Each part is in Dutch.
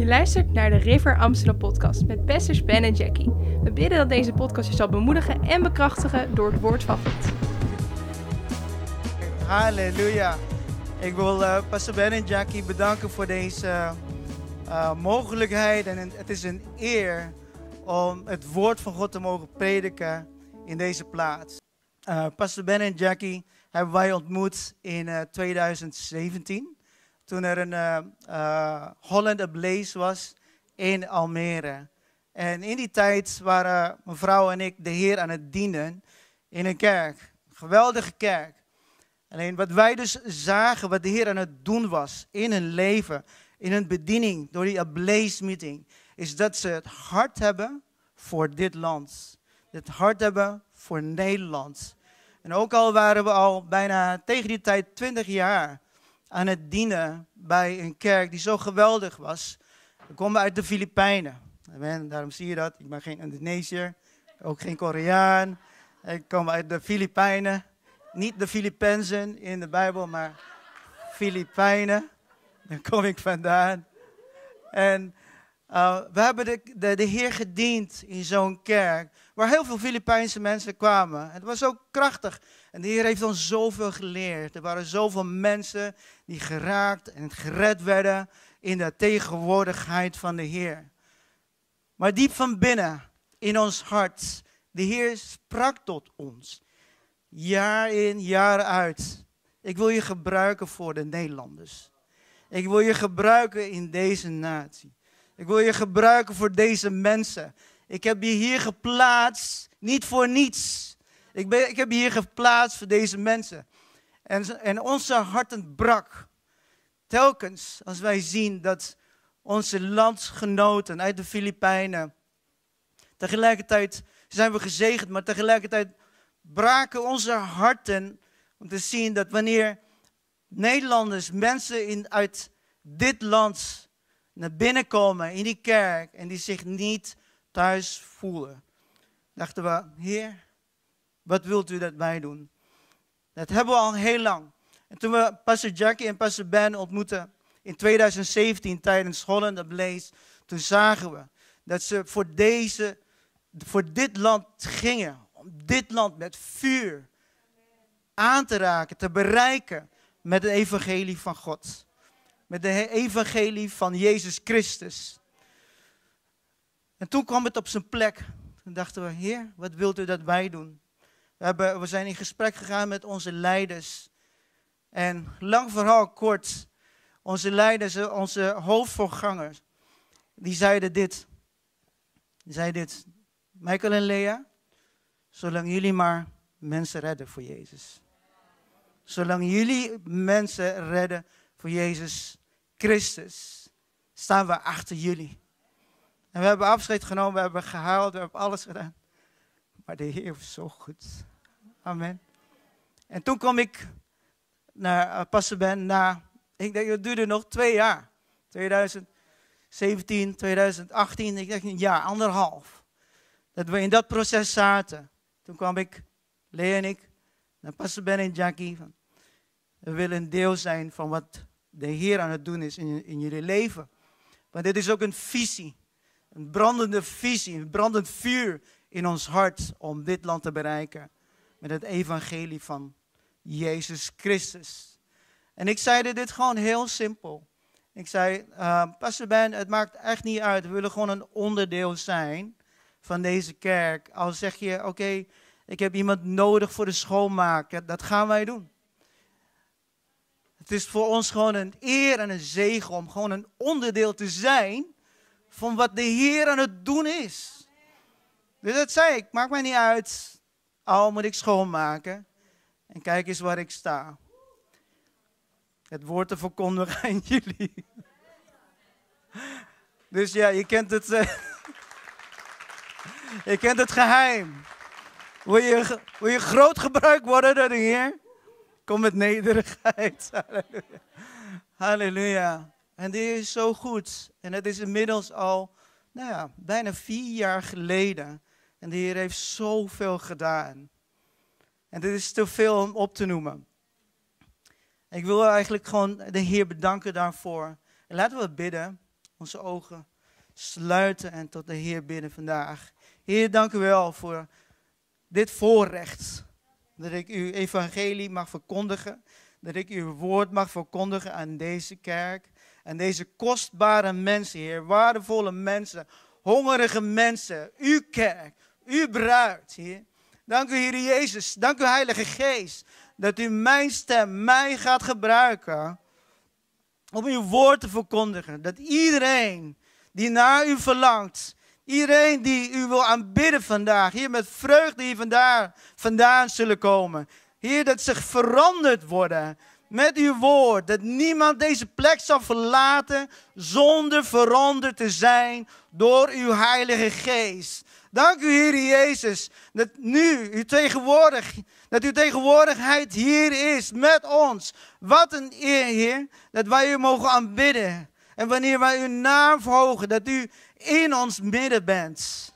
Je luistert naar de River Amsterdam podcast met pastors Ben en Jackie. We bidden dat deze podcast je zal bemoedigen en bekrachtigen door het woord van God. Halleluja. Ik wil uh, Pastor Ben en Jackie bedanken voor deze uh, mogelijkheid. En het is een eer om het woord van God te mogen prediken in deze plaats. Pastor Ben en Jackie hebben wij ontmoet in 2017 toen er een uh, uh, Holland Ablaze was in Almere. En in die tijd waren mevrouw en ik de Heer aan het dienen in een kerk. Geweldige kerk. Alleen wat wij dus zagen, wat de Heer aan het doen was in hun leven, in hun bediening, door die Ablaze meeting, is dat ze het hart hebben voor dit land. Het hart hebben voor Nederland. En ook al waren we al bijna tegen die tijd 20 jaar aan het dienen bij een kerk die zo geweldig was. We komen uit de Filipijnen. Amen. Daarom zie je dat. Ik ben geen Indonesiër, ook geen Koreaan. Ik kom uit de Filipijnen. Niet de Filipijnen in de Bijbel, maar Filipijnen. Daar kom ik vandaan. En uh, we hebben de, de, de Heer gediend in zo'n kerk waar heel veel Filipijnse mensen kwamen. Het was ook krachtig. En de Heer heeft ons zoveel geleerd. Er waren zoveel mensen die geraakt en gered werden in de tegenwoordigheid van de Heer. Maar diep van binnen, in ons hart, de Heer sprak tot ons. Jaar in, jaar uit. Ik wil je gebruiken voor de Nederlanders. Ik wil je gebruiken in deze natie. Ik wil je gebruiken voor deze mensen. Ik heb je hier geplaatst, niet voor niets. Ik, ben, ik heb hier geplaatst voor deze mensen. En, en onze harten brak. Telkens als wij zien dat onze landsgenoten uit de Filipijnen. Tegelijkertijd zijn we gezegend, maar tegelijkertijd braken onze harten om te zien dat wanneer Nederlanders, mensen in, uit dit land naar binnen komen in die kerk en die zich niet thuis voelen, dachten we, Heer, wat wilt u dat wij doen? Dat hebben we al heel lang. En toen we Pastor Jackie en Pastor Ben ontmoetten in 2017 tijdens Holland Blaze, toen zagen we dat ze voor, deze, voor dit land gingen. Om dit land met vuur aan te raken, te bereiken met het evangelie van God. Met de evangelie van Jezus Christus. En toen kwam het op zijn plek. Toen dachten we, Heer, wat wilt u dat wij doen? We, hebben, we zijn in gesprek gegaan met onze leiders. En lang verhaal kort, onze leiders, onze hoofdvoorgangers, die zeiden dit. Die zeiden dit, Michael en Lea, zolang jullie maar mensen redden voor Jezus. Zolang jullie mensen redden voor Jezus Christus, staan we achter jullie. En we hebben afscheid genomen, we hebben gehaald, we hebben alles gedaan. Maar de Heer was zo goed. Amen. En toen kwam ik naar uh, Pastor Ben na, ik denk het duurde nog twee jaar. 2017, 2018, ik denk een jaar, anderhalf. Dat we in dat proces zaten. Toen kwam ik, Lea en ik, naar Pastor Ben en Jackie. Van, we willen een deel zijn van wat de Heer aan het doen is in, in jullie leven. Want dit is ook een visie. Een brandende visie, een brandend vuur in ons hart om dit land te bereiken. Met het evangelie van Jezus Christus. En ik zei dit gewoon heel simpel. Ik zei, uh, Pastor Ben, het maakt echt niet uit. We willen gewoon een onderdeel zijn van deze kerk. Al zeg je, oké, ik heb iemand nodig voor de schoonmaak. Dat gaan wij doen. Het is voor ons gewoon een eer en een zegen om gewoon een onderdeel te zijn van wat de Heer aan het doen is. Dus dat zei ik, maakt mij niet uit. Al moet ik schoonmaken. En kijk eens waar ik sta. Het woord te verkondigen aan jullie. Dus ja, je kent het. Uh, je kent het geheim. Wil je, wil je groot gebruikt worden door de Heer? Kom met nederigheid. Halleluja. Halleluja. En dit is zo goed. En het is inmiddels al nou ja, bijna vier jaar geleden. En de Heer heeft zoveel gedaan. En dit is te veel om op te noemen. Ik wil eigenlijk gewoon de Heer bedanken daarvoor. En laten we bidden. onze ogen sluiten en tot de Heer bidden vandaag. Heer, dank u wel voor dit voorrecht. Dat ik uw evangelie mag verkondigen. Dat ik uw woord mag verkondigen aan deze kerk. En deze kostbare mensen, Heer. Waardevolle mensen. Hongerige mensen. Uw kerk. Uw bruid, Heer. Dank u, Heer Jezus. Dank u, Heilige Geest. Dat u mijn stem, mij gaat gebruiken. Om uw woord te verkondigen. Dat iedereen die naar u verlangt. Iedereen die u wil aanbidden vandaag. Hier met vreugde hier vandaan, vandaan zullen komen. Heer, dat ze veranderd worden met uw woord. Dat niemand deze plek zal verlaten zonder veranderd te zijn door uw Heilige Geest. Dank u, Heer Jezus, dat nu uw tegenwoordig, dat uw tegenwoordigheid hier is met ons. Wat een eer, Heer, dat wij u mogen aanbidden. En wanneer wij uw naam verhogen, dat u in ons midden bent.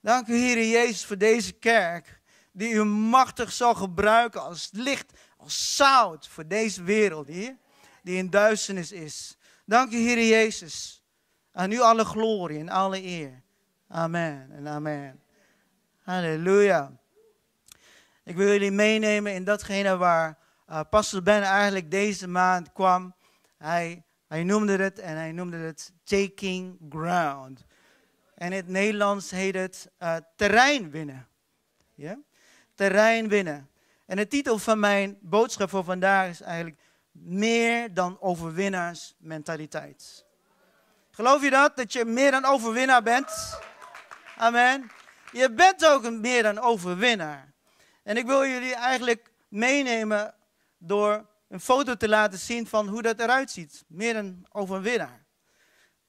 Dank u, Heer Jezus, voor deze kerk, die u machtig zal gebruiken als licht, als zout voor deze wereld, Heer, die in duisternis is. Dank u, Heer Jezus. Aan u alle glorie en alle eer. Amen en amen. Halleluja. Ik wil jullie meenemen in datgene waar uh, Pastor Ben eigenlijk deze maand kwam. Hij, hij noemde het en hij noemde het Taking Ground. En in het Nederlands heet het uh, terrein winnen. Terrein winnen. En de titel van mijn boodschap voor vandaag is eigenlijk meer dan overwinnaarsmentaliteit. Geloof je dat? Dat je meer dan overwinnaar bent? Amen. Je bent ook een meer dan overwinnaar. En ik wil jullie eigenlijk meenemen door een foto te laten zien van hoe dat eruit ziet. Meer dan overwinnaar.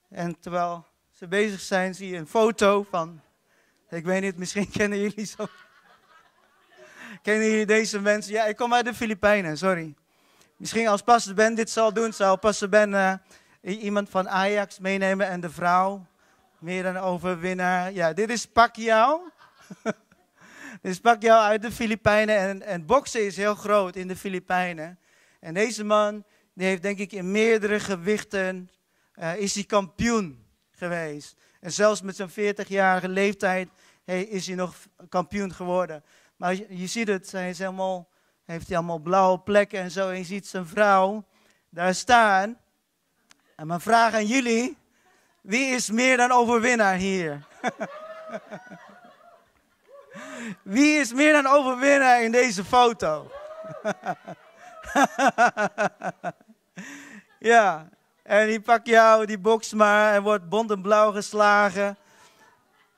En terwijl ze bezig zijn, zie je een foto van. Ik weet niet, misschien kennen jullie zo. kennen jullie deze mensen? Ja, ik kom uit de Filipijnen, sorry. Misschien als Pastor Ben dit zal doen, zal Pastor Ben uh, iemand van Ajax meenemen en de vrouw. Meer dan overwinnaar. Ja, dit is Pacquiao. dit is Pacquiao uit de Filipijnen. En, en boksen is heel groot in de Filipijnen. En deze man, die heeft denk ik in meerdere gewichten, uh, is hij kampioen geweest. En zelfs met zijn 40-jarige leeftijd hey, is hij nog kampioen geworden. Maar je, je ziet het, hij is helemaal, heeft hij allemaal blauwe plekken en zo. En je ziet zijn vrouw daar staan. En mijn vraag aan jullie, wie is meer dan overwinnaar hier? Wie is meer dan overwinnaar in deze foto? ja, en die pakt jou, die boxt maar en wordt bont en blauw geslagen.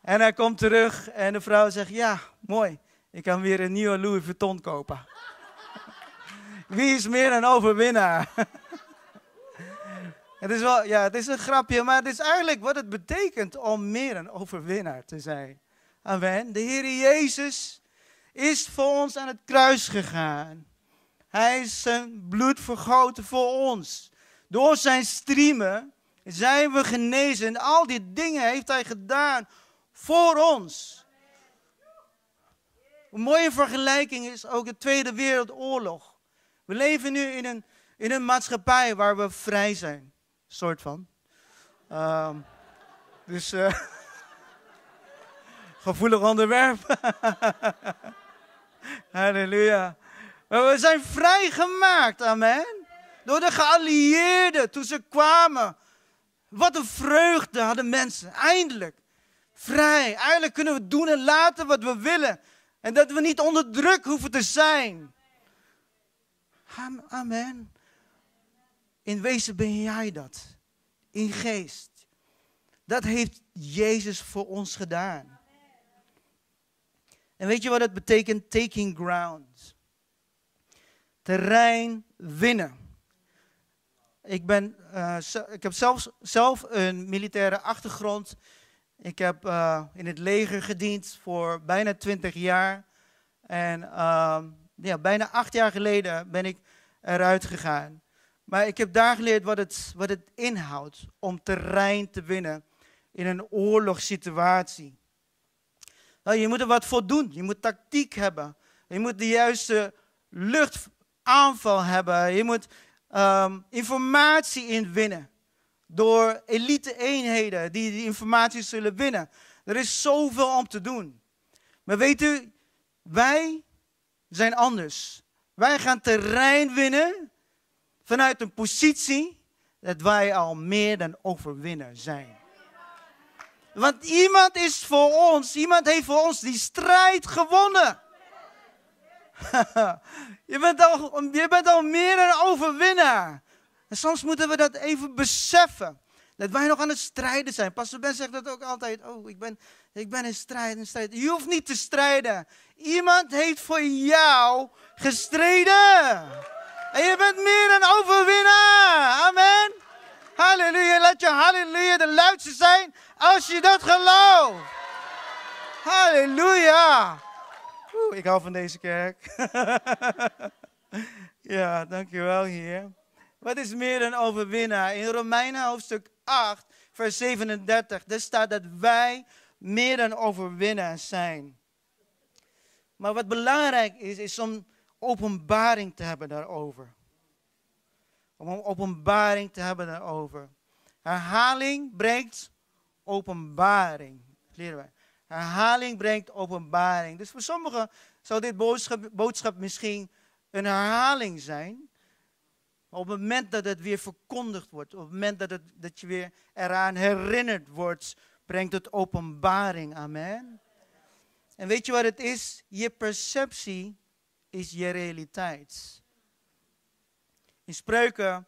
En hij komt terug en de vrouw zegt, ja, mooi, ik kan weer een nieuwe Louis Vuitton kopen. Wie is meer dan overwinnaar? Het is, wel, ja, het is een grapje, maar het is eigenlijk wat het betekent om meer een overwinnaar te zijn. Amen. De Heer Jezus is voor ons aan het kruis gegaan. Hij is zijn bloed vergoten voor ons. Door zijn striemen zijn we genezen. En al die dingen heeft hij gedaan voor ons. Een mooie vergelijking is ook de Tweede Wereldoorlog. We leven nu in een, in een maatschappij waar we vrij zijn soort van. Um, dus uh, gevoelig onderwerp. Halleluja. We zijn vrijgemaakt, amen. Door de geallieerden toen ze kwamen. Wat een vreugde hadden mensen, eindelijk. Vrij, eindelijk kunnen we doen en laten wat we willen. En dat we niet onder druk hoeven te zijn. Amen. In wezen ben jij dat. In geest. Dat heeft Jezus voor ons gedaan. En weet je wat het betekent? Taking ground. Terrein winnen. Ik, ben, uh, ik heb zelfs, zelf een militaire achtergrond. Ik heb uh, in het leger gediend voor bijna 20 jaar. En uh, ja, bijna acht jaar geleden ben ik eruit gegaan. Maar ik heb daar geleerd wat het, wat het inhoudt om terrein te winnen in een oorlogssituatie. Nou, je moet er wat voor doen. Je moet tactiek hebben. Je moet de juiste luchtaanval hebben. Je moet um, informatie inwinnen. door elite-eenheden die die informatie zullen winnen. Er is zoveel om te doen. Maar weet u, wij zijn anders. Wij gaan terrein winnen vanuit een positie dat wij al meer dan overwinnaar zijn. Want iemand is voor ons, iemand heeft voor ons die strijd gewonnen. je, bent al, je bent al meer dan overwinnaar. En soms moeten we dat even beseffen. Dat wij nog aan het strijden zijn. Pastor Ben zegt dat ook altijd. Oh, ik ben, ik ben in strijd, in strijd. Je hoeft niet te strijden. Iemand heeft voor jou gestreden. En je bent meer dan overwinnaar. Amen. Halleluja. Laat je halleluja de luidste zijn als je dat gelooft. Halleluja. Oeh, ik hou van deze kerk. ja, dankjewel Heer. Wat is meer dan overwinnaar? In Romeinen hoofdstuk 8, vers 37, daar staat dat wij meer dan overwinnaars zijn. Maar wat belangrijk is, is om openbaring te hebben daarover. Om een openbaring te hebben daarover. Herhaling brengt openbaring. Leren wij. Herhaling brengt openbaring. Dus voor sommigen zou dit boodschap, boodschap misschien een herhaling zijn. Maar op het moment dat het weer verkondigd wordt, op het moment dat, het, dat je weer eraan herinnerd wordt, brengt het openbaring. Amen. En weet je wat het is? Je perceptie is je realiteit. In Spreuken,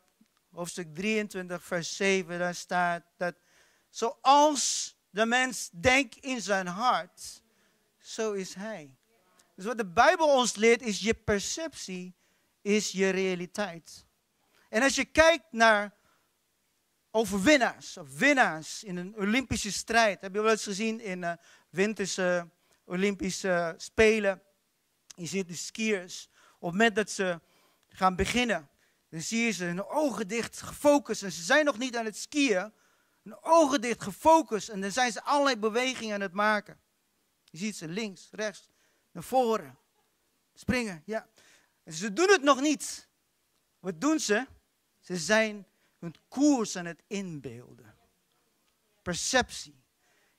hoofdstuk 23, vers 7, daar staat dat zoals de mens denkt in zijn hart, zo is hij. Dus wat de Bijbel ons leert is je perceptie is je realiteit. En als je kijkt naar overwinnaars of winnaars in een Olympische strijd, heb je wel eens gezien in uh, winterse Olympische Spelen. Je ziet de skiers, op het moment dat ze gaan beginnen, dan zie je ze hun ogen dicht gefocust en ze zijn nog niet aan het skiën. Hun ogen dicht gefocust en dan zijn ze allerlei bewegingen aan het maken. Je ziet ze links, rechts, naar voren, springen, ja. Ze doen het nog niet. Wat doen ze? Ze zijn hun koers aan het inbeelden. Perceptie.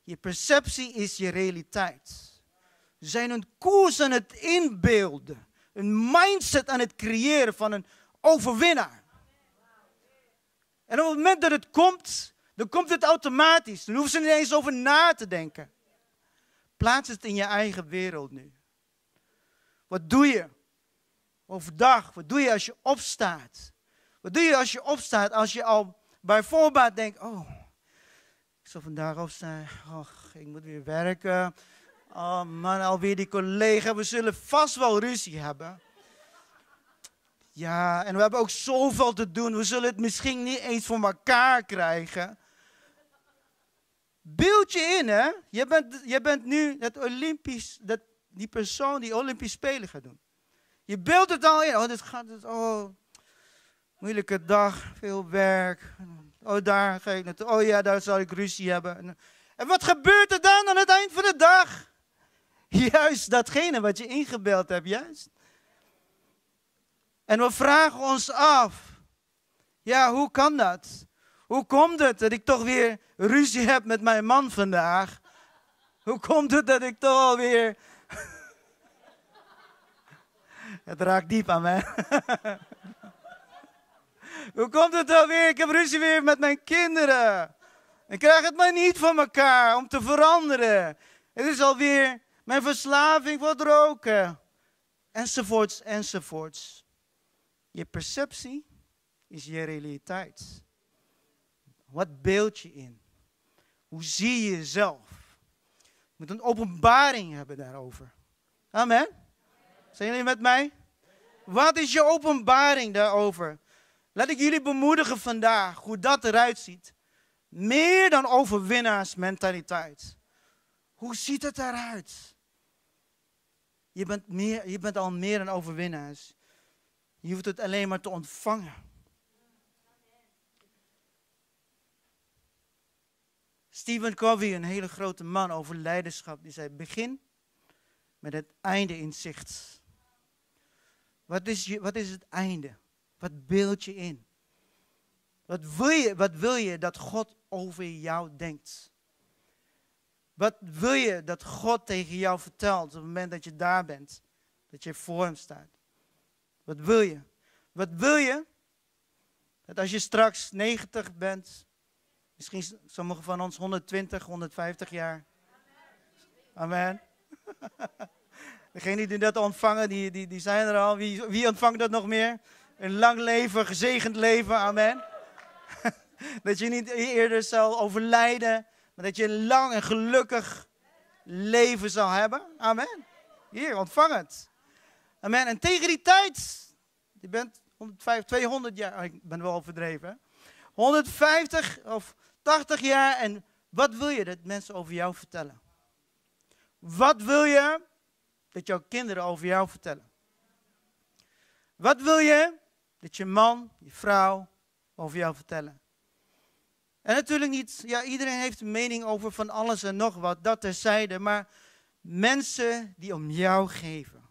Je perceptie is je realiteit. Zijn hun koers aan het inbeelden. Een mindset aan het creëren van een overwinnaar. En op het moment dat het komt, dan komt het automatisch. Dan hoeven ze niet eens over na te denken. Plaats het in je eigen wereld nu. Wat doe je overdag? Wat doe je als je opstaat? Wat doe je als je opstaat? Als je al bij voorbaat denkt, oh, ik zal vandaag opstaan. Och, ik moet weer werken. Oh man, alweer die collega. We zullen vast wel ruzie hebben. Ja, en we hebben ook zoveel te doen. We zullen het misschien niet eens voor elkaar krijgen. Beeld je in, hè? Je bent, je bent nu het Olympisch, dat, die persoon die Olympisch Spelen gaat doen. Je beeldt het al in. Oh, dit gaat, het, oh, moeilijke dag, veel werk. Oh, daar ga ik naartoe. Oh ja, daar zal ik ruzie hebben. En wat gebeurt er dan aan het eind van de dag? Juist datgene wat je ingebeeld hebt, juist. En we vragen ons af, ja, hoe kan dat? Hoe komt het dat ik toch weer ruzie heb met mijn man vandaag? Hoe komt het dat ik toch alweer... het raakt diep aan mij. Hoe komt het alweer? Ik heb ruzie weer met mijn kinderen. Ik krijg het maar niet van elkaar om te veranderen. Het is alweer mijn verslaving voor roken. Enzovoorts, enzovoorts. Je perceptie is je realiteit. Wat beeld je in? Hoe zie je jezelf? Je moet een openbaring hebben daarover. Amen. Zijn jullie met mij? Wat is je openbaring daarover? Laat ik jullie bemoedigen vandaag hoe dat eruit ziet. Meer dan overwinnaarsmentaliteit. Hoe ziet het eruit? Je bent, meer, je bent al meer dan overwinnaars. Je hoeft het alleen maar te ontvangen. Stephen Covey, een hele grote man over leiderschap, die zei: Begin met het einde in zicht. Wat is, je, wat is het einde? Wat beeld je in? Wat wil je, wat wil je dat God over jou denkt? Wat wil je dat God tegen jou vertelt op het moment dat je daar bent? Dat je voor hem staat. Wat wil je? Wat wil je? Dat als je straks 90 bent, misschien sommigen van ons 120, 150 jaar. Amen. Degenen die dat ontvangen, die, die, die zijn er al. Wie, wie ontvangt dat nog meer? Een lang leven, gezegend leven. Amen. dat je niet eerder zal overlijden, maar dat je een lang en gelukkig leven zal hebben. Amen. Hier, ontvang het. Amen. En tegen die tijd, je bent 150, 200 jaar, oh, ik ben wel overdreven. 150 of 80 jaar en wat wil je dat mensen over jou vertellen? Wat wil je dat jouw kinderen over jou vertellen? Wat wil je dat je man, je vrouw over jou vertellen? En natuurlijk niet, ja, iedereen heeft een mening over van alles en nog wat, dat terzijde, maar mensen die om jou geven.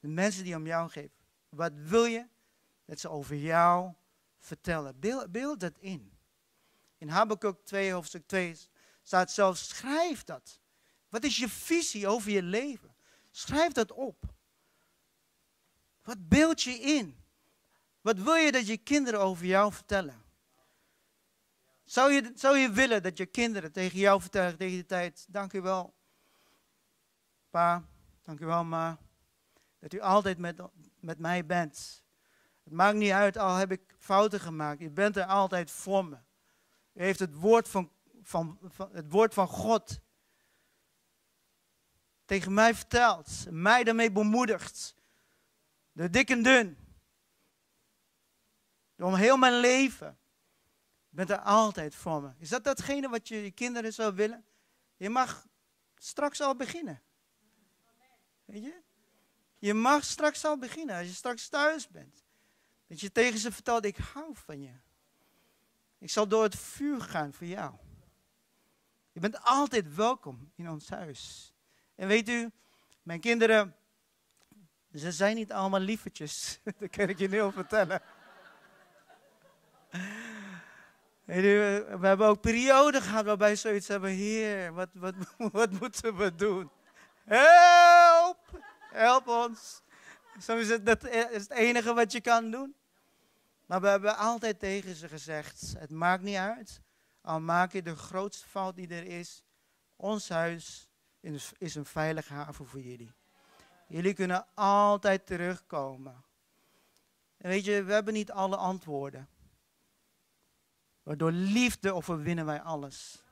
De mensen die om jou geven. Wat wil je dat ze over jou vertellen? Beeld, beeld dat in. In Habakkuk 2, hoofdstuk 2 staat zelfs, schrijf dat. Wat is je visie over je leven? Schrijf dat op. Wat beeld je in? Wat wil je dat je kinderen over jou vertellen? Zou je, willen dat je kinderen tegen jou vertellen tegen die tijd, dank u wel, pa, dank u wel, ma, dat u altijd met, met mij bent. Het maakt niet uit, al heb ik fouten gemaakt, u bent er altijd voor me. U heeft het woord van, van, van het woord van God tegen mij verteld, mij daarmee bemoedigd. De dik en dun. Om heel mijn leven bent er altijd voor me. Is dat datgene wat je kinderen zou willen? Je mag straks al beginnen. Weet je? Je mag straks al beginnen, als je straks thuis bent. Dat je tegen ze vertelt, ik hou van je. Ik zal door het vuur gaan voor jou. Je bent altijd welkom in ons huis. En weet u, mijn kinderen, ze zijn niet allemaal lievertjes. Dat kan ik je nu al vertellen. We hebben ook perioden gehad waarbij zoiets hebben, heer, wat, wat, wat moeten we doen? Help, help ons. Dat is het enige wat je kan doen. Maar we hebben altijd tegen ze gezegd, het maakt niet uit. Al maak je de grootste fout die er is. Ons huis is een veilige haven voor jullie. Jullie kunnen altijd terugkomen. En weet je, we hebben niet alle antwoorden. Door liefde overwinnen wij alles.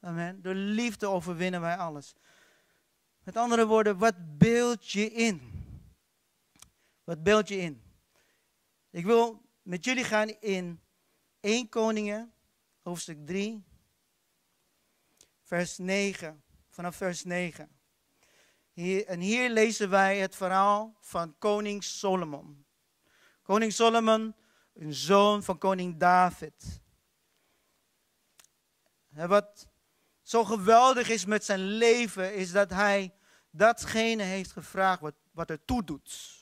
Amen. Door liefde overwinnen wij alles. Met andere woorden, wat beeld je in? Wat beeld je in? Ik wil met jullie gaan in 1 Koningen, hoofdstuk 3, vers 9. Vanaf vers 9. Hier, en hier lezen wij het verhaal van koning Solomon. Koning Solomon een zoon van koning David. En wat zo geweldig is met zijn leven, is dat hij datgene heeft gevraagd wat, wat er toe doet.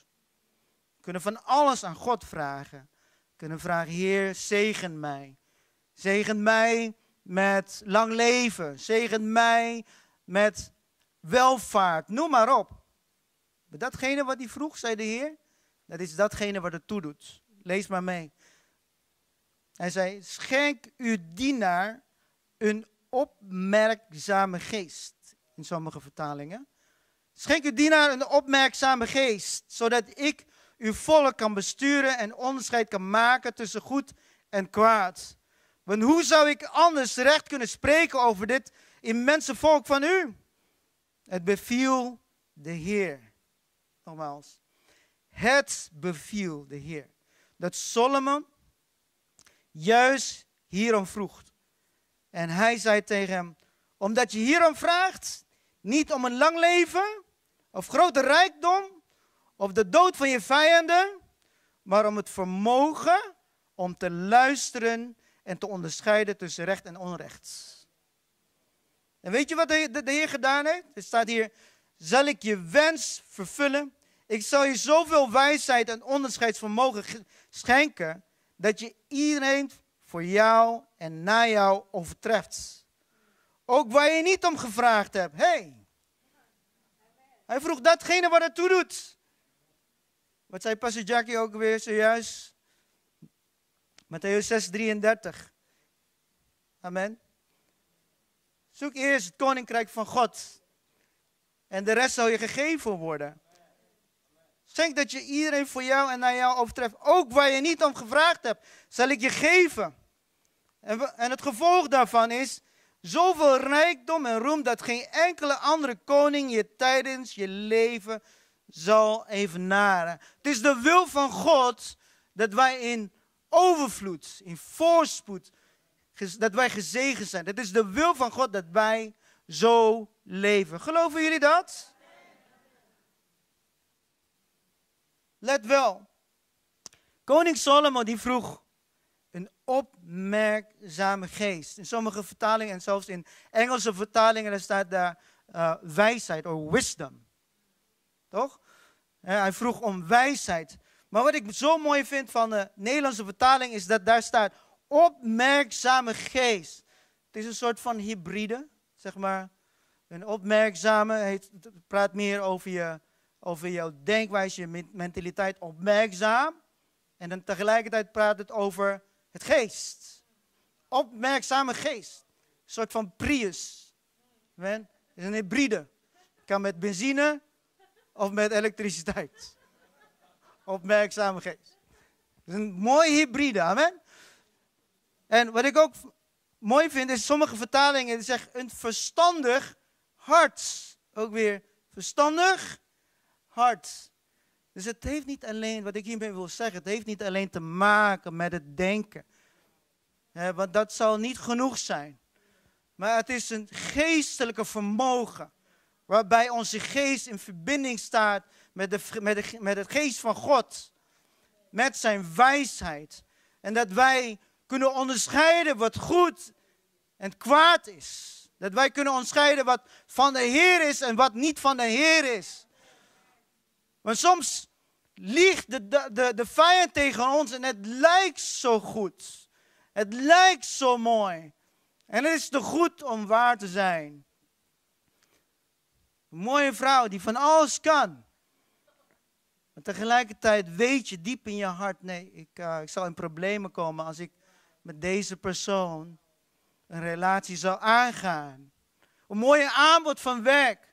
We kunnen van alles aan God vragen. We kunnen vragen, Heer, zegen mij. Zegen mij met lang leven. Zegen mij met welvaart. Noem maar op. Datgene wat hij vroeg, zei de Heer, dat is datgene wat er toe doet. Lees maar mee. Hij zei, schenk uw dienaar een opmerkzame geest. In sommige vertalingen. Schenk uw dienaar een opmerkzame geest, zodat ik uw volk kan besturen en onderscheid kan maken tussen goed en kwaad. Want hoe zou ik anders recht kunnen spreken over dit immense volk van u? Het beviel de Heer. Nogmaals. Het beviel de Heer dat Solomon juist hierom vroeg. En hij zei tegen hem, omdat je hierom vraagt, niet om een lang leven of grote rijkdom of de dood van je vijanden, maar om het vermogen om te luisteren en te onderscheiden tussen recht en onrecht. En weet je wat de, de, Heer gedaan heeft? Er staat hier, zal ik je wens vervullen? Ik zal je zoveel wijsheid en onderscheidsvermogen schenken dat je iedereen voor jou en na jou overtreft. Ook waar je niet om gevraagd hebt. Hey. Hij vroeg datgene wat het toe doet. Wat zei Pastor Jackie ook weer zojuist? Matthäus 6, 33. Amen. Zoek eerst het koninkrijk van God. En de rest zal je gegeven worden. Zeg dat je iedereen voor jou en naar jou overtreft. Ook waar je niet om gevraagd hebt, zal ik je geven. En, en het gevolg daarvan is zoveel rijkdom en roem dat geen enkele andere koning je tijdens je leven zal evenaren. Het is de wil van God dat wij in overvloed, in voorspoed, dat wij gezegend zijn. Het is de wil van God dat wij zo leven. Geloven jullie dat? Let wel. Koning Salomo die vroeg een opmerkzame geest. In sommige vertalingen en zelfs in Engelse vertalingen staat daar uh, wijsheid of wisdom. Toch? hij vroeg om wijsheid. Maar wat ik zo mooi vind van de Nederlandse vertaling is dat daar staat opmerkzame geest. Het is een soort van hybride, zeg maar. Een opmerkzame het praat meer over, je, over jouw denkwijze, je mentaliteit, opmerkzaam. En dan tegelijkertijd praat het over het geest. Opmerkzame geest. Een soort van Prius. Het is een hybride. Kan met benzine of met elektriciteit. Opmerkzame geest. Het is een mooie hybride, amen. En wat ik ook mooi vind, is sommige vertalingen zeggen een verstandig hart. Ook weer verstandig Dus het heeft niet alleen, wat ik hiermee wil zeggen, het heeft niet alleen te maken met het denken. want dat zal niet genoeg zijn. Maar het is een geestelijke vermogen. Waarbij onze geest in verbinding staat met, de, met, de, met het geest van God. Met zijn wijsheid. En dat wij kunnen onderscheiden wat goed en kwaad is. Dat wij kunnen onderscheiden wat van de Heer is en wat niet van de Heer is. Want soms liegt de, de, de vijand tegen ons en het lijkt zo goed. Het lijkt zo mooi. En het is te goed om waar te zijn. Een mooie vrouw die van alles kan. Maar tegelijkertijd weet je diep in je hart, nee, ik, uh, ik zal in problemen komen als ik met deze persoon een relatie zou aangaan. Een mooie aanbod van werk.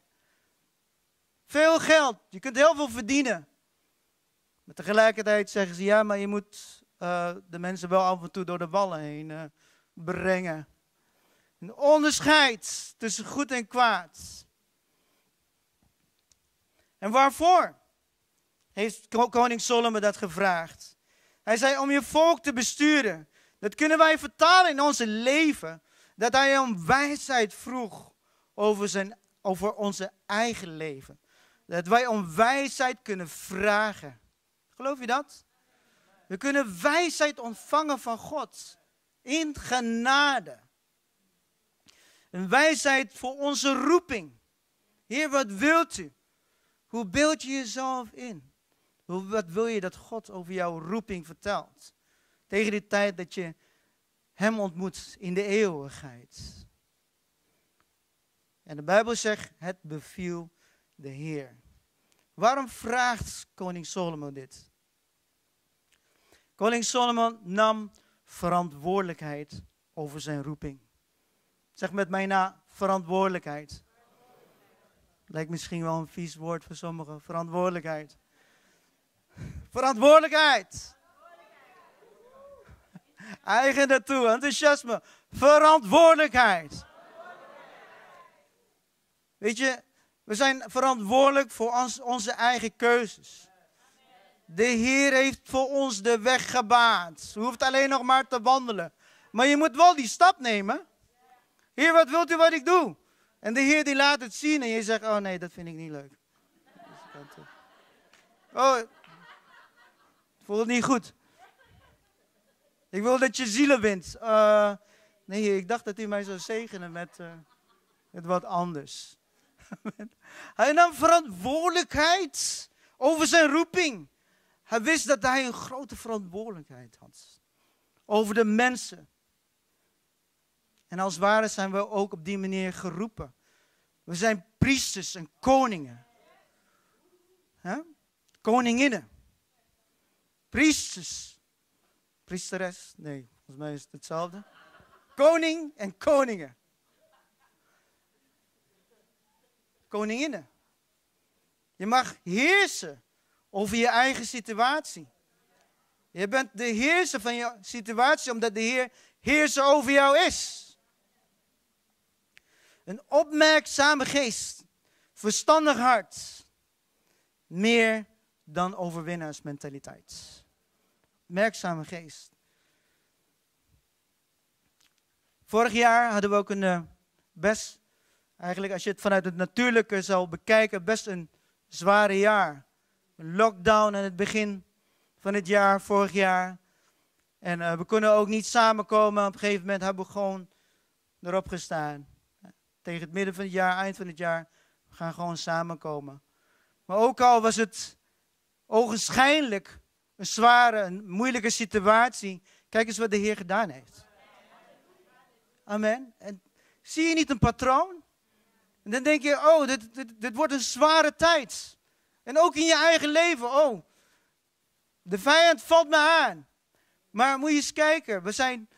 Veel geld. Je kunt heel veel verdienen. Maar tegelijkertijd zeggen ze, ja, maar je moet uh, de mensen wel af en toe door de wallen heen uh, brengen. Een onderscheid tussen goed en kwaad. En waarvoor? Heeft koning Solomon dat gevraagd. Hij zei om je volk te besturen. Dat kunnen wij vertalen in onze leven. Dat hij om wijsheid vroeg over, zijn, over onze eigen leven. Dat wij om wijsheid kunnen vragen. Geloof je dat? We kunnen wijsheid ontvangen van God. In genade. Een wijsheid voor onze roeping. Heer, wat wilt u? Hoe beeld je jezelf in? Wat wil je dat God over jouw roeping vertelt? Tegen die tijd dat je Hem ontmoet in de eeuwigheid. En de Bijbel zegt, het beviel de Heer. Waarom vraagt koning Solomon dit? Koning Solomon nam verantwoordelijkheid over zijn roeping. Zeg met mij na, verantwoordelijkheid. Lijkt misschien wel een vies woord voor sommigen. Verantwoordelijkheid. Verantwoordelijkheid. Eigen naartoe, enthousiasme. Verantwoordelijkheid. Weet je, we zijn verantwoordelijk voor onze eigen keuzes. De Heer heeft voor ons de weg gebaand. Je hoeft alleen nog maar te wandelen. Maar je moet wel die stap nemen. Heer, wat wilt u wat ik doe? En de Heer die laat het zien en je zegt, oh nee, dat vind ik niet leuk. Oh, ik voel het niet goed. Ik wil dat je zielen wint. Uh, nee, ik dacht dat u mij zou zegenen met, uh, met wat anders. Hij nam verantwoordelijkheid over zijn roeping. Hij wist dat hij een grote verantwoordelijkheid had. over de mensen. En als ware zijn we ook op die manier geroepen. We zijn priesters en koningen. Koninginnen. Priesters. Priesteres? Nee, volgens mij is het hetzelfde. Koning en koningen. Koninginnen. Je mag heersen over je eigen situatie. Je bent de heerser van je situatie omdat de Heer heerser over jou is. Een opmerkzame geest, verstandig hart, meer dan overwinnaarsmentaliteit. Merkzame geest. Vorig jaar hadden we ook een uh, best, eigenlijk als je het vanuit het natuurlijke zou bekijken, best een zware jaar. Lockdown aan het begin van het jaar, vorig jaar. En uh, we kunnen ook niet samenkomen. Op een gegeven moment hebben we gewoon erop gestaan. Tegen het midden van het jaar, eind van het jaar, we gaan gewoon samenkomen. Maar ook al was het ogenschijnlijk een zware, een moeilijke situatie, kijk eens wat de Heer gedaan heeft. Amen. En zie je niet een patroon? En dan denk je, oh, dit, dit, dit wordt een zware tijd. En ook in je eigen leven, oh, de vijand valt me aan. Maar moet je eens kijken, we zijn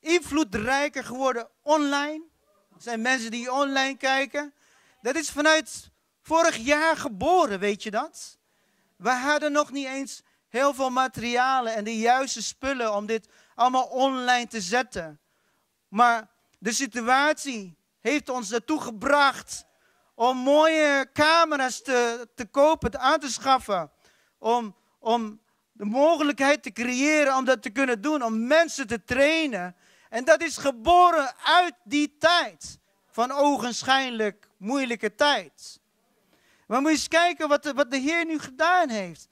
invloedrijker geworden online. Er zijn mensen die online kijken. Dat is vanuit vorig jaar geboren, weet je dat? We hadden nog niet eens heel veel materialen en de juiste spullen om dit allemaal online te zetten. Maar de situatie heeft ons ertoe gebracht om mooie camera's te, te kopen, te aan te schaffen. Om, om de mogelijkheid te creëren om dat te kunnen doen, om mensen te trainen. En dat is geboren uit die tijd van ogenschijnlijk moeilijke tijd. Maar moet eens kijken wat de, wat de Heer nu gedaan heeft.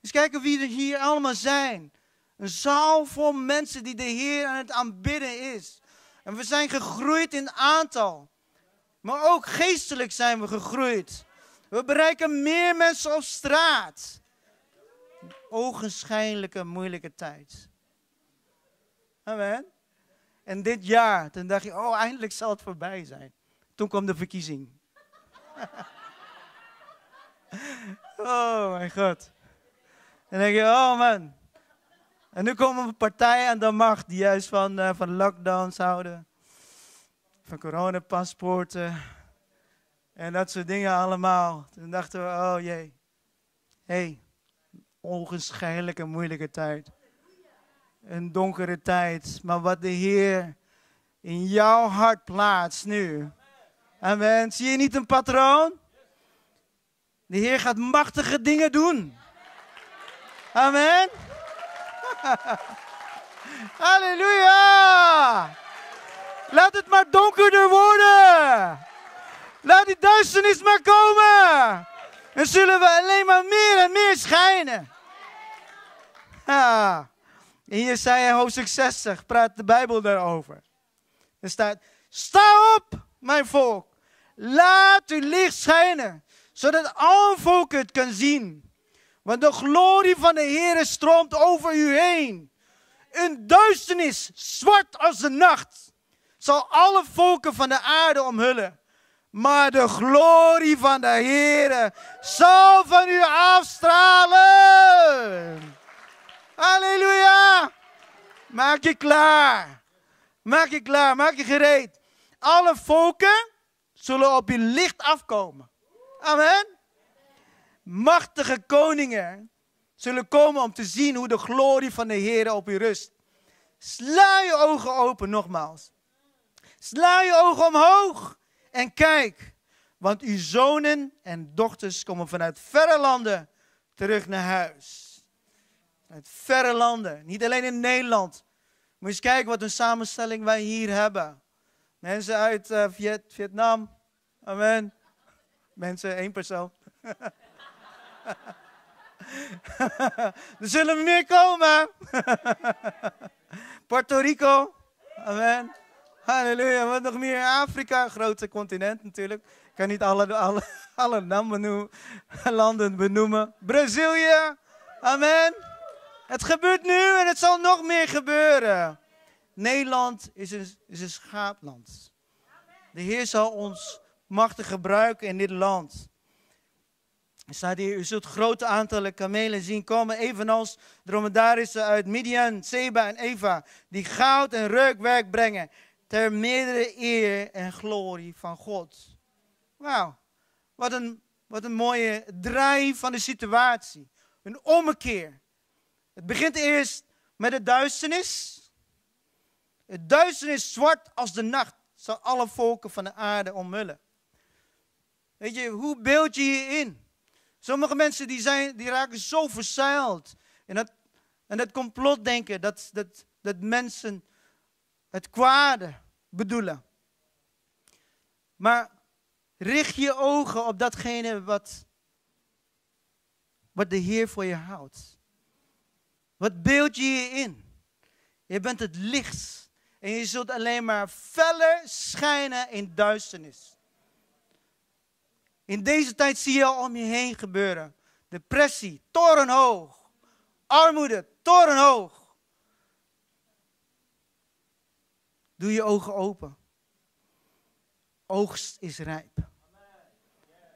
Eens kijken wie er hier allemaal zijn. Een zaal vol mensen die de Heer aan het aanbidden is. En we zijn gegroeid in aantal. Maar ook geestelijk zijn we gegroeid. We bereiken meer mensen op straat. Ogenschijnlijke moeilijke tijd. Amen. En dit jaar, toen dacht je, oh, eindelijk zal het voorbij zijn. Toen kwam de verkiezing. oh mijn god. En dan denk je, oh man. En nu komen partijen aan de macht die juist van, uh, van lockdowns houden. Van coronapaspoorten. En dat soort dingen allemaal. Toen dachten we, oh jee. Hé, hey, moeilijke tijd een donkere tijd. Maar wat de Heer in jouw hart plaatst nu. Amen. Zie je niet een patroon? De Heer gaat machtige dingen doen. Amen. Halleluja. Laat het maar donkerder worden. Laat die duisternis maar komen. Dan zullen we alleen maar meer en meer schijnen. Ja. In Jesaja hoofdstuk 60 praat de Bijbel daarover. Er staat, sta op, mijn volk. Laat uw licht schijnen, zodat alle volken het kan zien. Want de glorie van de Heer stroomt over u heen. Een duisternis, zwart als de nacht, zal alle volken van de aarde omhullen. Maar de glorie van de Heer zal van u afstralen. Halleluja. Maak je klaar. Maak je klaar. Maak je gereed. Alle volken zullen op je licht afkomen. Amen. Machtige koningen zullen komen om te zien hoe de glorie van de Heer op je rust. Sla je ogen open nogmaals. Sla je ogen omhoog en kijk. Want uw zonen en dochters komen vanuit verre landen terug naar huis. Uit verre landen, niet alleen in Nederland. Moet je eens kijken wat een samenstelling wij hier hebben. Mensen uit Viet, Vietnam. Amen. Mensen, één persoon. er zullen meer komen. Puerto Rico. Amen. Halleluja. Wat nog meer? Afrika, grote continent natuurlijk. Ik kan niet alle, alle, alle benoemen, landen benoemen. Brazilië. Amen. Het gebeurt nu en het zal nog meer gebeuren. Nederland is een, is een schaapland. De Heer zal ons machtig gebruiken in dit land. Staat hier, u zult grote aantallen kamelen zien komen, evenals dromedarissen uit Midian, Seba en Eva, die goud en reukwerk brengen, ter meerdere eer en glorie van God. Wauw, wat een, wat een mooie draai van de situatie. Een ommekeer. Het begint eerst met de duisternis. Het duisternis zwart als de nacht zal alle volken van de aarde omhullen. Weet je, hoe beeld je je in? Sommige mensen die, zijn, die raken zo verzeild in dat, in dat complotdenken dat, dat, dat mensen het kwade bedoelen. Maar richt je ogen op datgene wat, wat de Heer voor je houdt. Wat beeld je je in? Je bent het licht en je zult alleen maar feller schijnen in duisternis. In deze tijd zie je al om je heen gebeuren. Depressie, torenhoog. Armoede, torenhoog. Doe je ogen open. Oogst is rijp.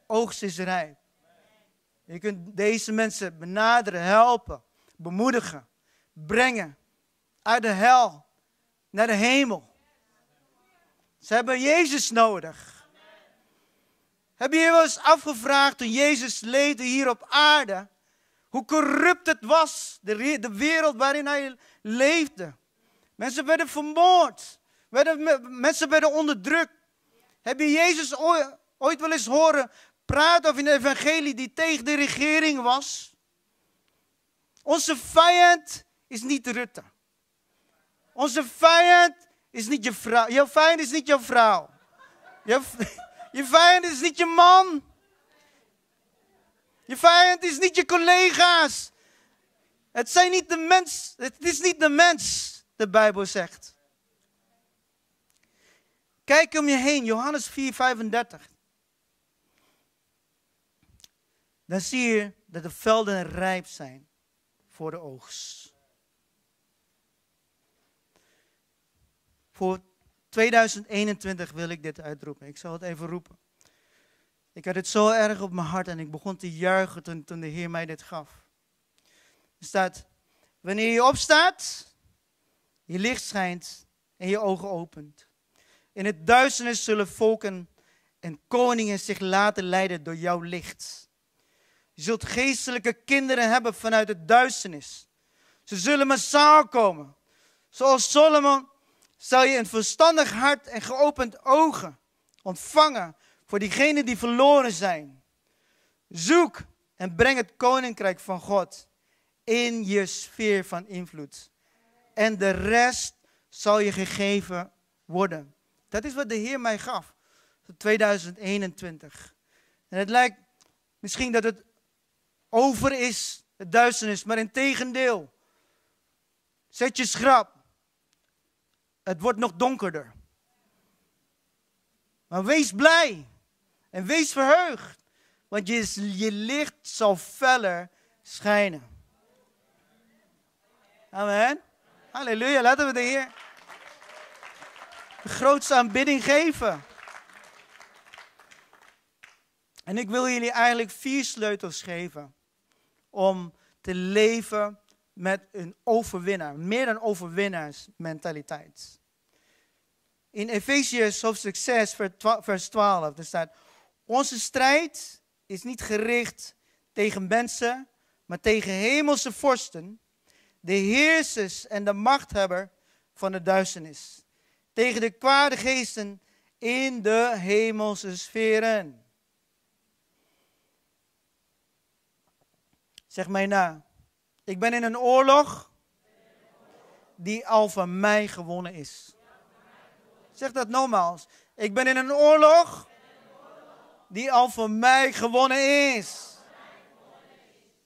Oogst is rijp. Je kunt deze mensen benaderen, helpen, bemoedigen, brengen uit de hel naar de hemel. Ze hebben Jezus nodig. Heb je je wel eens afgevraagd toen Jezus leefde hier op aarde, hoe corrupt het was, de, de wereld waarin hij leefde? Mensen werden vermoord, mensen werden onderdrukt. Heb je Jezus ooit, wel eens horen praten over een evangelie die tegen de regering was? Onze vijand is niet Rutte. Onze vijand is niet je vrouw. Jouw vijand is niet jouw vrouw. Je, je vijand is niet je man. Je vijand is niet je collega's. Het zijn niet de mens. Het is niet de mens, de Bijbel zegt. Kijk om je heen, Johannes 4, 35. Dan zie je dat de velden rijp zijn voor de oogst. Voor 2021 wil ik dit uitroepen. Ik zal het even roepen. Ik had het zo erg op mijn hart en ik begon te juichen toen, de Heer mij dit gaf. Er staat, wanneer je opstaat, je licht schijnt en je ogen opent. In het duisternis zullen volken en koningen zich laten leiden door jouw licht. Je zult geestelijke kinderen hebben vanuit het duisternis. Ze zullen massaal komen. Zoals Solomon zal je een verstandig hart en geopend ogen ontvangen voor diegenen die verloren zijn. Zoek en breng het koninkrijk van God in je sfeer van invloed. En de rest zal je gegeven worden. Dat is wat de Heer mij gaf. 2021. En het lijkt misschien dat het over is, het duisternis, maar in tegendeel. Zet je schrap. Het wordt nog donkerder. Maar wees blij en wees verheugd, want je, je licht zal feller schijnen. Amen. Halleluja, laten we de Heer de grootste aanbidding geven. En ik wil jullie eigenlijk vier sleutels geven om te leven met een overwinnaar, meer dan overwinnaarsmentaliteit. In Efeziërs hoofdstuk 6, vers 12, er staat, onze strijd is niet gericht tegen mensen, maar tegen hemelse vorsten, de heersers en de machthebber van de duisternis. Tegen de kwade geesten in de hemelse sferen. Zeg mij na. Ik ben in een oorlog die al van mij gewonnen is. Zeg dat nogmaals. Ik ben in een oorlog die al van mij gewonnen is.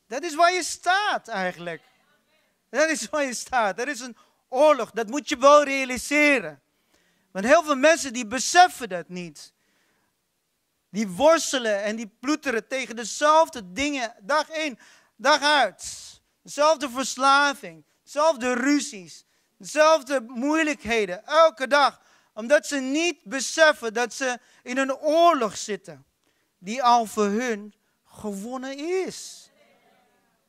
Dat is waar je staat eigenlijk. Dat is waar je staat. Dat is een oorlog. Dat moet je wel realiseren. Want heel veel mensen die beseffen dat niet. Die worstelen en die ploeteren tegen dezelfde dingen dag in, dag uit. Dezelfde verslaving, dezelfde ruzies, dezelfde moeilijkheden, elke dag. Omdat ze niet beseffen dat ze in een oorlog zitten die al voor hun gewonnen is.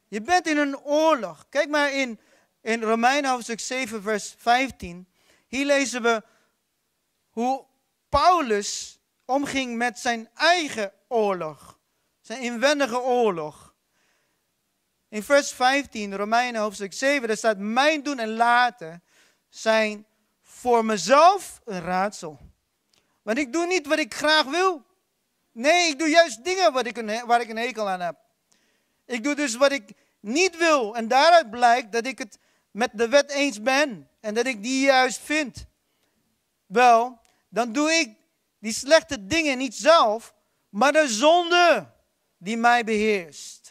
Je bent in een oorlog. Kijk maar in, in Romeinen hoofdstuk 7, vers 15. Hier lezen we hoe Paulus omging met zijn eigen oorlog. Zijn inwendige oorlog. In vers 15, Romeinen hoofdstuk 7, daar staat: Mijn doen en laten zijn voor mezelf een raadsel. Want ik doe niet wat ik graag wil. Nee, ik doe juist dingen wat ik waar ik een hekel aan heb. Ik doe dus wat ik niet wil. En daaruit blijkt dat ik het met de wet eens ben. En dat ik die juist vind. Wel, dan doe ik die slechte dingen niet zelf, maar de zonde die mij beheerst.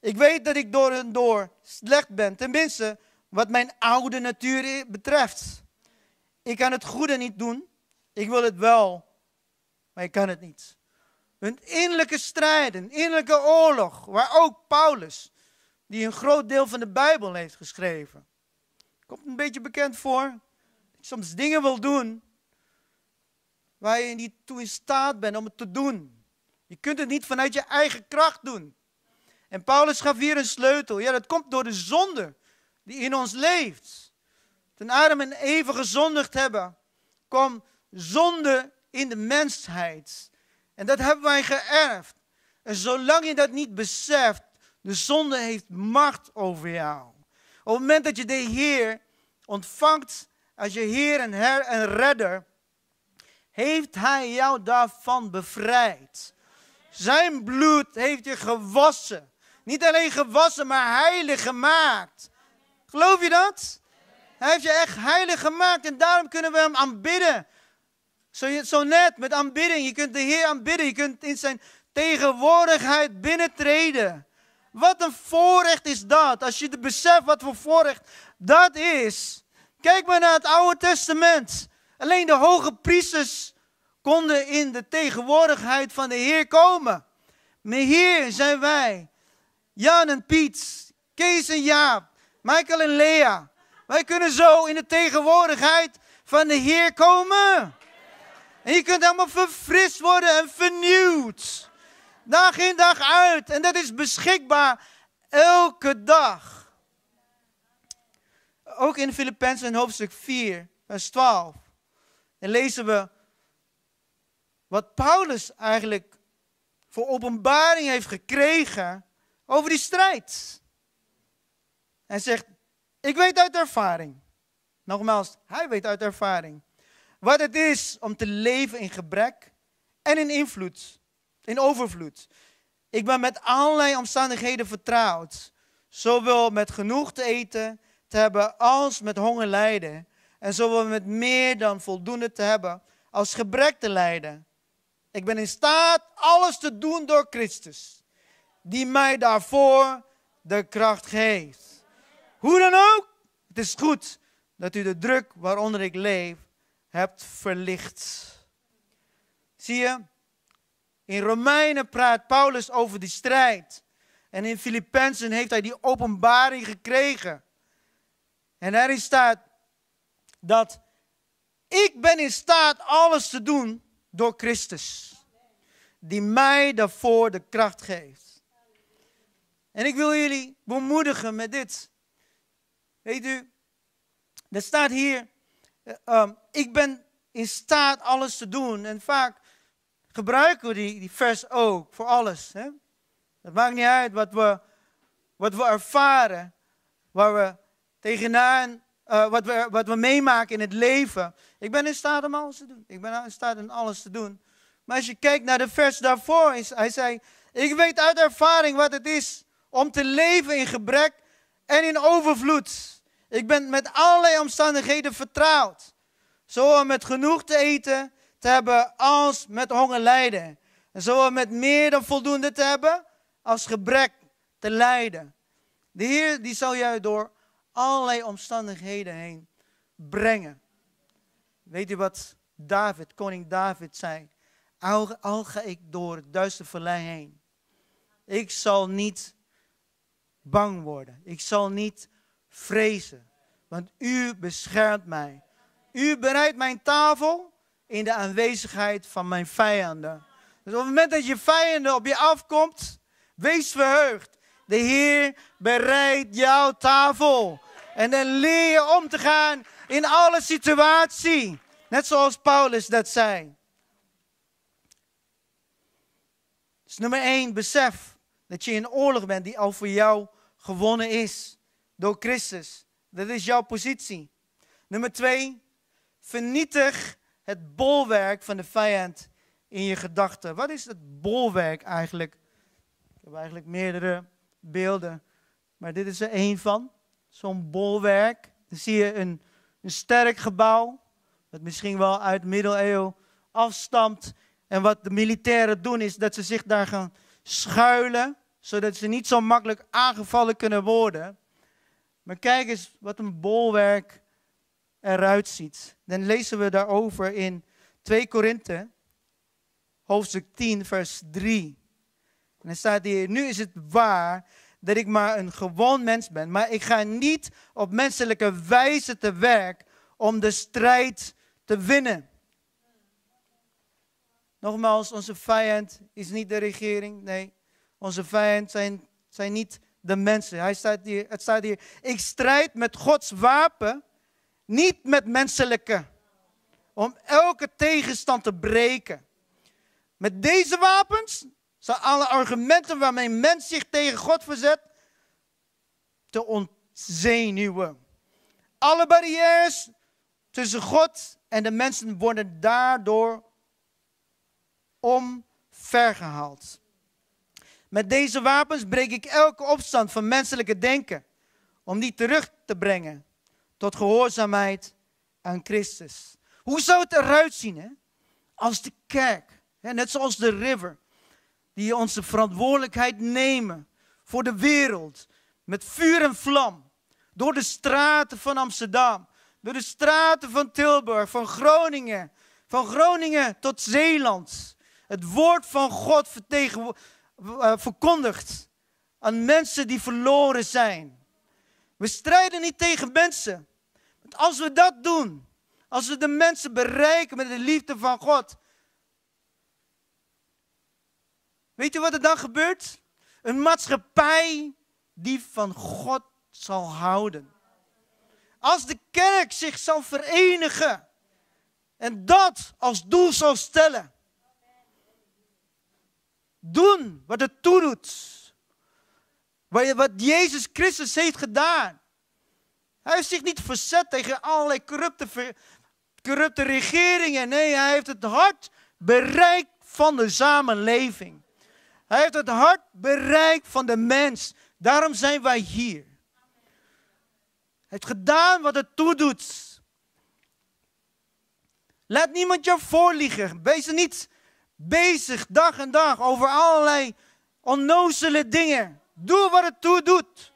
Ik weet dat ik door en door slecht ben, tenminste wat mijn oude natuur betreft. Ik kan het goede niet doen, ik wil het wel, maar ik kan het niet. Een innerlijke strijd, een innerlijke oorlog, waar ook Paulus, die een groot deel van de Bijbel heeft geschreven, komt een beetje bekend voor. Dat soms dingen wil doen waar je niet toe in staat bent om het te doen. Je kunt het niet vanuit je eigen kracht doen. En Paulus gaf hier een sleutel. Ja, dat komt door de zonde die in ons leeft. Toen Adam en Eva gezondigd hebben, kwam zonde in de mensheid. En dat hebben wij geërfd. En zolang je dat niet beseft, de zonde heeft macht over jou. Op het moment dat je de Heer ontvangt als je Heer en Her en Redder, heeft Hij jou daarvan bevrijd. Zijn bloed heeft je gewassen. Niet alleen gewassen, maar heilig gemaakt. Geloof je dat? Hij heeft je echt heilig gemaakt en daarom kunnen we Hem aanbidden. Zo, zo net met aanbidding. Je kunt de Heer aanbidden. Je kunt in zijn tegenwoordigheid binnentreden. Wat een voorrecht is dat. Als je beseft wat voor voorrecht dat is. Kijk maar naar het Oude Testament. Alleen de hoge priesters konden in de tegenwoordigheid van de Heer komen. Maar hier zijn wij. Jan en Piet, Kees en Jaap, Michael en Lea. Wij kunnen zo in de tegenwoordigheid van de Heer komen. En je kunt helemaal verfrist worden en vernieuwd. Dag in dag uit. En dat is beschikbaar elke dag. Ook in Filippenzen hoofdstuk 4, vers 12. En lezen we wat Paulus eigenlijk voor openbaring heeft gekregen over die strijd. Hij zegt, ik weet uit ervaring. Nogmaals, hij weet uit ervaring. Wat het is om te leven in gebrek en in invloed, in overvloed. Ik ben met allerlei omstandigheden vertrouwd. Zowel met genoeg te eten te hebben als met honger lijden. En zowel met meer dan voldoende te hebben als gebrek te lijden. Ik ben in staat alles te doen door Christus, die mij daarvoor de kracht geeft. Hoe dan ook, het is goed dat u de druk waaronder ik leef hebt verlicht. Zie je, in Romeinen praat Paulus over die strijd. En in Filippenzen heeft hij die openbaring gekregen. En daarin staat dat ik ben in staat alles te doen door Christus. Die mij daarvoor de kracht geeft. En ik wil jullie bemoedigen met dit. Weet u, er staat hier, um, ik ben in staat alles te doen. En vaak gebruiken we die, die vers ook voor alles. Hè? Het maakt niet uit wat we, wat we ervaren, waar we tegenaan uh, wat, we, wat we meemaken in het leven. Ik ben in staat om alles te doen. Ik ben in staat om alles te doen. Maar als je kijkt naar de vers daarvoor, hij zei: Ik weet uit ervaring wat het is om te leven in gebrek en in overvloed. Ik ben met allerlei omstandigheden vertrouwd. Zowel met genoeg te eten te hebben als met honger lijden. En zowel met meer dan voldoende te hebben als gebrek te lijden. De Heer die zal jou door allerlei omstandigheden heen brengen. Weet u wat David, koning David zei? Al, ga ik door het duistere vallei heen. Ik zal niet bang worden. Ik zal niet vrezen, want u beschermt mij. U bereidt mijn tafel in de aanwezigheid van mijn vijanden. Dus op het moment dat je vijanden op je afkomt, wees verheugd. De Heer bereidt jouw tafel. En dan leer je om te gaan in alle situatie. Net zoals Paulus dat zei. Dus nummer 1, besef dat je in oorlog bent die al voor jou gewonnen is door Christus. Dat is jouw positie. Nummer 2, vernietig het bolwerk van de vijand in je gedachten. Wat is het bolwerk eigenlijk? Ik heb eigenlijk meerdere beelden, maar dit is er één van. Zo'n bolwerk. Dan zie je een, een sterk gebouw, dat misschien wel uit de middeleeuwen afstamt. En wat de militairen doen is dat ze zich daar gaan schuilen, zodat ze niet zo makkelijk aangevallen kunnen worden. Maar kijk eens wat een bolwerk eruit ziet. Dan lezen we daarover in 2 Korinthe, hoofdstuk 10, vers 3. En dan staat hier, nu is het waar dat ik maar een gewoon mens ben, maar ik ga niet op menselijke wijze te werk om de strijd te winnen. Nogmaals, onze vijand is niet de regering, nee. Onze vijand zijn, zijn niet de mensen. Hij staat hier, het staat hier, ik strijd met Gods wapen, niet met menselijke. Om elke tegenstand te breken. Met deze wapens zijn alle argumenten waarmee mens zich tegen God verzet te ontzenuwen. Alle barrières tussen God en de mensen worden daardoor omvergehaald. Met deze wapens breek ik elke opstand van menselijke denken om die terug te brengen tot gehoorzaamheid aan Christus. Hoe zou het eruit zien hè? als de kerk, hè? net zoals de river, die onze verantwoordelijkheid nemen voor de wereld met vuur en vlam, door de straten van Amsterdam, door de straten van Tilburg, van Groningen, van Groningen tot Zeeland, het woord van God uh, verkondigt aan mensen die verloren zijn. We strijden niet tegen mensen. Want als we dat doen, als we de mensen bereiken met de liefde van God, weet je wat er dan gebeurt? Een maatschappij die van God zal houden. Als de kerk zich zal verenigen en dat als doel zal stellen, doen wat het toedoet. Wat Jezus Christus heeft gedaan. Hij heeft zich niet verzet tegen allerlei corrupte, corrupte regeringen. Nee, hij heeft het hart bereikt van de samenleving. Hij heeft het hart bereikt van de mens. Daarom zijn wij hier. Hij heeft gedaan wat het toedoet. Laat niemand jou voorliegen. Wees er niet bezig dag en dag over allerlei onnozele dingen. Doe wat het toe doet.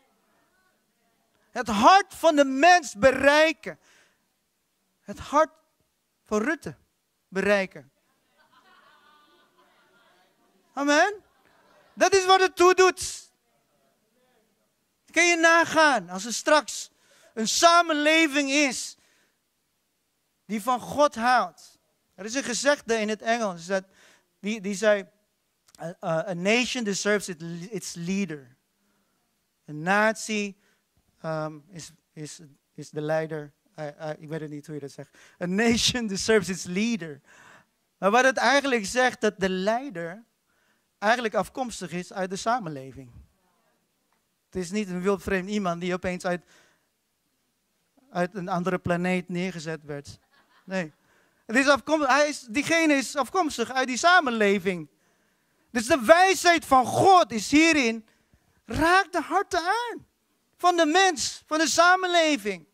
Het hart van de mens bereiken. Het hart van Rutte bereiken. Amen. Dat is wat het toe doet. Kun je nagaan als er straks een samenleving is die van God houdt. Er is een gezegde in het Engels dat die, die zei: a, nation deserves its leader. Een natie um, is, is, is de leider. ik weet het niet hoe je dat zegt. A nation deserves its leader. Maar wat het eigenlijk zegt, dat de leider eigenlijk afkomstig is uit de samenleving. Het is niet een wildvreemd iemand die opeens uit, uit een andere planeet neergezet werd. Nee. Het is afkomstig, hij is, diegene is afkomstig uit die samenleving. Dus de wijsheid van God is hierin, raakt de harten aan. Van de mens, van de samenleving.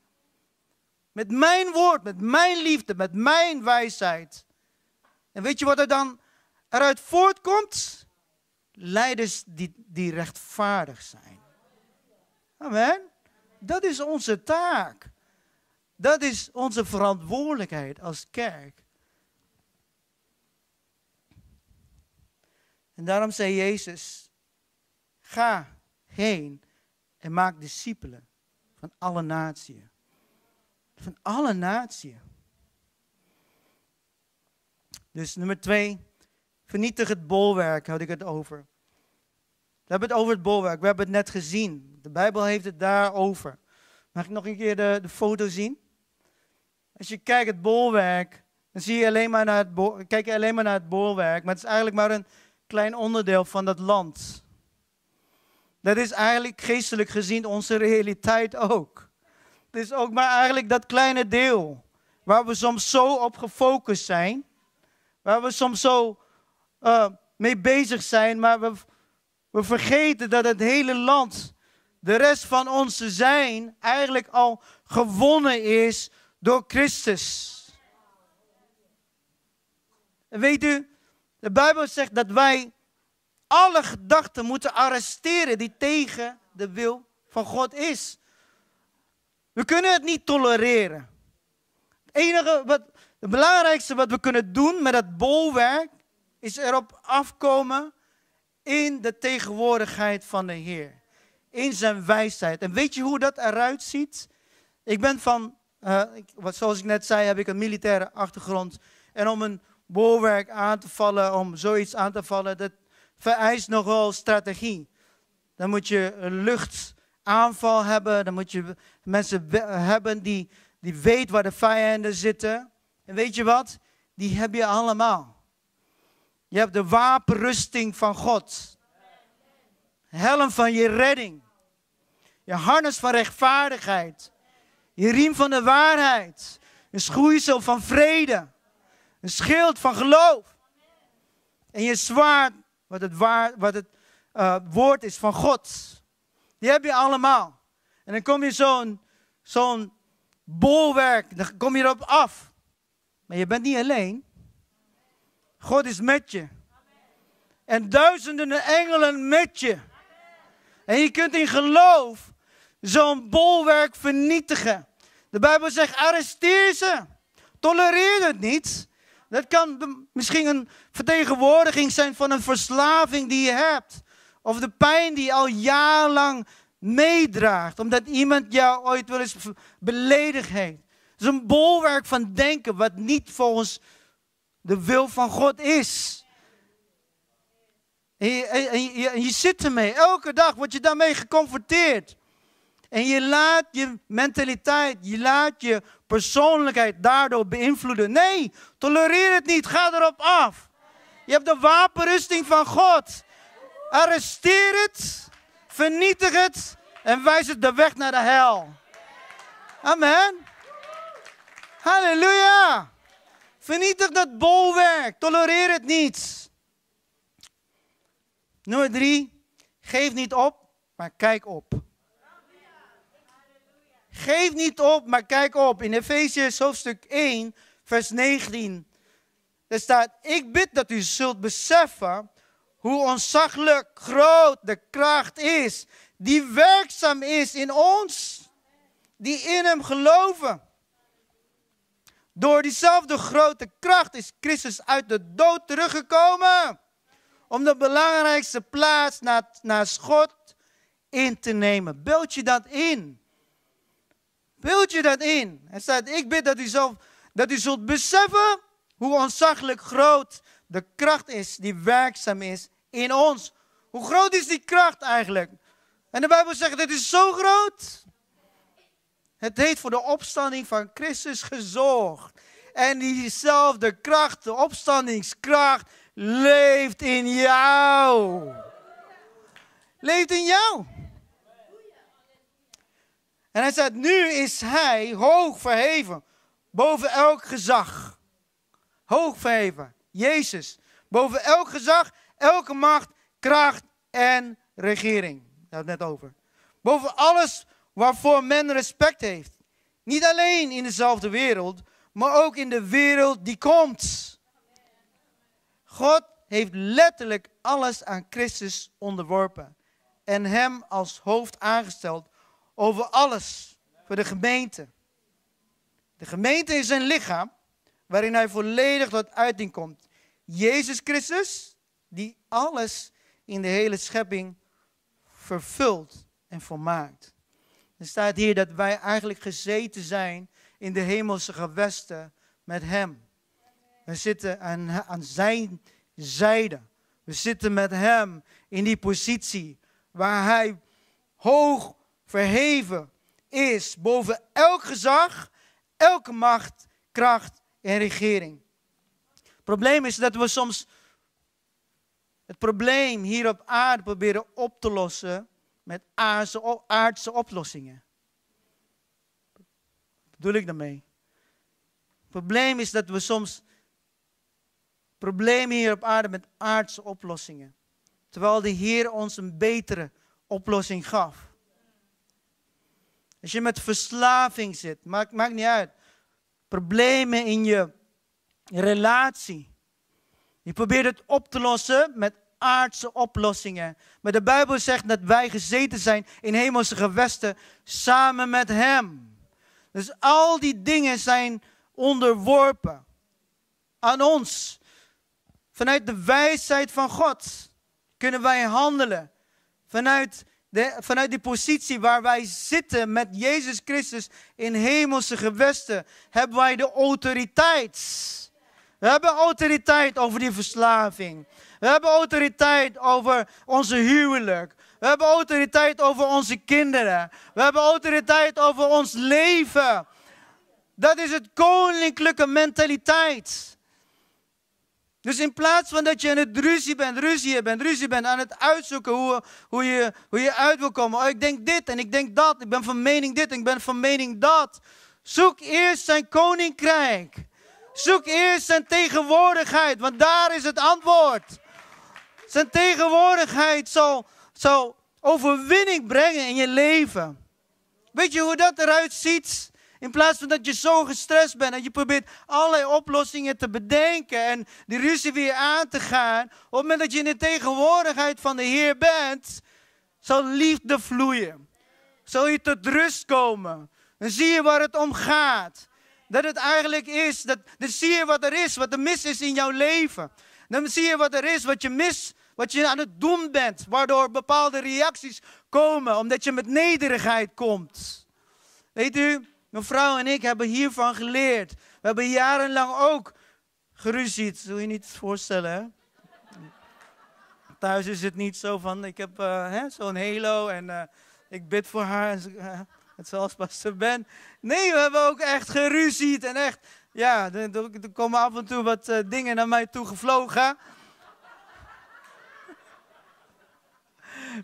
Met mijn woord, met mijn liefde, met mijn wijsheid. En weet je wat er dan eruit voortkomt? Leiders die, die rechtvaardig zijn. Amen. Dat is onze taak. Dat is onze verantwoordelijkheid als kerk. En daarom zei Jezus: Ga heen en maak discipelen van alle naties. Van alle naties. Dus nummer twee, vernietig het bolwerk, had ik het over. We hebben het over het bolwerk, we hebben het net gezien. De Bijbel heeft het daarover. Mag ik nog een keer de, de foto zien? Als je kijkt het bolwerk, dan zie je alleen maar naar het, kijk je alleen maar naar het bolwerk, maar het is eigenlijk maar een klein onderdeel van dat land. Dat is eigenlijk geestelijk gezien onze realiteit ook. Het is ook maar eigenlijk dat kleine deel waar we soms zo op gefocust zijn, waar we soms zo uh, mee bezig zijn, maar we, we vergeten dat het hele land, de rest van ons zijn, eigenlijk al gewonnen is door Christus. En weet u, de Bijbel zegt dat wij alle gedachten moeten arresteren die tegen de wil van God is. We kunnen het niet tolereren. Het enige wat, het belangrijkste wat we kunnen doen met dat bolwerk is erop afkomen in de tegenwoordigheid van de Heer. In zijn wijsheid. En weet je hoe dat eruit ziet? Ik ben van, uh, ik, zoals ik net zei, heb ik een militaire achtergrond. En om een bolwerk aan te vallen, om zoiets aan te vallen, dat vereist nogal strategie. Dan moet je een luchtaanval hebben, dan moet je mensen hebben die, die weten waar de vijanden zitten. En weet je wat? Die heb je allemaal. Je hebt de wapenrusting van God. Helm van je redding. Je harnas van rechtvaardigheid. Je riem van de waarheid. Een schoeisel van vrede. Een schild van geloof. En je zwaard, wat het, waar, wat het uh, woord is van God. Die heb je allemaal. En dan kom je zo'n zo'n bolwerk, dan kom je erop af. Maar je bent niet alleen. God is met je. En duizenden engelen met je. En je kunt in geloof zo'n bolwerk vernietigen. De Bijbel zegt, arresteer ze. Tolereer het niet. Dat kan misschien een vertegenwoordiging zijn van een verslaving die je hebt. Of de pijn die je al jarenlang meedraagt. Omdat iemand jou ooit wel eens beledigd heeft. Het is een bolwerk van denken wat niet volgens de wil van God is. En je, je, en zit ermee. Elke dag word je daarmee geconfronteerd. En je laat je mentaliteit, je laat je persoonlijkheid daardoor beïnvloeden. Nee, tolereer het niet. Ga erop af. Je hebt de wapenrusting van God. Arresteer het, vernietig het en wijs het de weg naar de hel. Amen. Halleluja. Vernietig dat bolwerk. Tolereer het niet. Nummer drie. Geef niet op, maar kijk op. Geef niet op, maar kijk op. In Efeziërs hoofdstuk 1, vers 19. Er staat, ik bid dat u zult beseffen hoe ontzaglijk groot de kracht is die werkzaam is in ons, die in hem geloven. Door diezelfde grote kracht is Christus uit de dood teruggekomen. Om de belangrijkste plaats naast God in te nemen. Beeld je dat in. Beeld je dat in. Hij staat, ik bid dat u, zelf, dat u zult beseffen hoe ontzaglijk groot de kracht is die werkzaam is in ons. Hoe groot is die kracht eigenlijk? En de Bijbel zegt, het is zo groot. Het heeft voor de opstanding van Christus gezorgd. En diezelfde kracht, de opstandingskracht, leeft in jou. Leeft in jou. En hij zegt, nu is hij hoog verheven boven elk gezag. Hoog verheven, Jezus, boven elk gezag, elke macht, kracht en regering. Daar het net over. Boven alles waarvoor men respect heeft. Niet alleen in dezelfde wereld, maar ook in de wereld die komt. God heeft letterlijk alles aan Christus onderworpen en hem als hoofd aangesteld over alles voor de gemeente. De gemeente is een lichaam waarin hij volledig tot uiting komt. Jezus Christus, die alles in de hele schepping vervult en volmaakt. Er staat hier dat wij eigenlijk gezeten zijn in de hemelse gewesten met Hem. We zitten aan, aan Zijn zijde. We zitten met Hem in die positie waar Hij hoog verheven is boven elk gezag, elke macht, kracht en regering. Het probleem is dat we soms het probleem hier op aarde proberen op te lossen met aardse, oplossingen. Wat bedoel ik daarmee? Het probleem is dat we soms problemen hier op aarde met aardse oplossingen. Terwijl de Heer ons een betere oplossing gaf. Als je met verslaving zit, maakt, maakt niet uit. Problemen in je relatie. Je probeert het op te lossen met aardse oplossingen. Maar de Bijbel zegt dat wij gezeten zijn in hemelse gewesten samen met Hem. Dus al die dingen zijn onderworpen aan ons. Vanuit de wijsheid van God kunnen wij handelen. Vanuit, de, vanuit die positie waar wij zitten met Jezus Christus in hemelse gewesten, hebben wij de autoriteit. We hebben autoriteit over die verslaving. We hebben autoriteit over onze huwelijk. We hebben autoriteit over onze kinderen. We hebben autoriteit over ons leven. Dat is het koninklijke mentaliteit. Dus in plaats van dat je aan het ruzie bent, ruzie bent, ruzie bent, aan het uitzoeken hoe, hoe, je, hoe je uit wil komen. Oh, ik denk dit en ik denk dat. Ik ben van mening dit en ik ben van mening dat. Zoek eerst zijn koninkrijk. Zoek eerst zijn tegenwoordigheid, want daar is het antwoord. Zijn tegenwoordigheid zal, zal overwinning brengen in je leven. Weet je hoe dat eruit ziet? In plaats van dat je zo gestrest bent en je probeert allerlei oplossingen te bedenken en die ruzie weer aan te gaan. Op het moment dat je in de tegenwoordigheid van de Heer bent, zal liefde vloeien. Zal je tot rust komen. Dan zie je waar het om gaat. Dat het eigenlijk is, dat, dan zie je wat er is, wat er mis is in jouw leven. Dan zie je wat er is, wat je mis, wat je aan het doen bent, waardoor bepaalde reacties komen, omdat je met nederigheid komt. Weet u, Mevrouw en ik hebben hiervan geleerd. We hebben jarenlang ook geruzied. Zul je niet voorstellen, hè? Thuis is het niet zo van, ik heb uh, zo'n halo en uh, ik bid voor haar. En, uh, het zoals pastor Ben. Nee, we hebben ook echt geruzied. En echt, ja, er, er komen af en toe wat dingen naar mij toe gevlogen.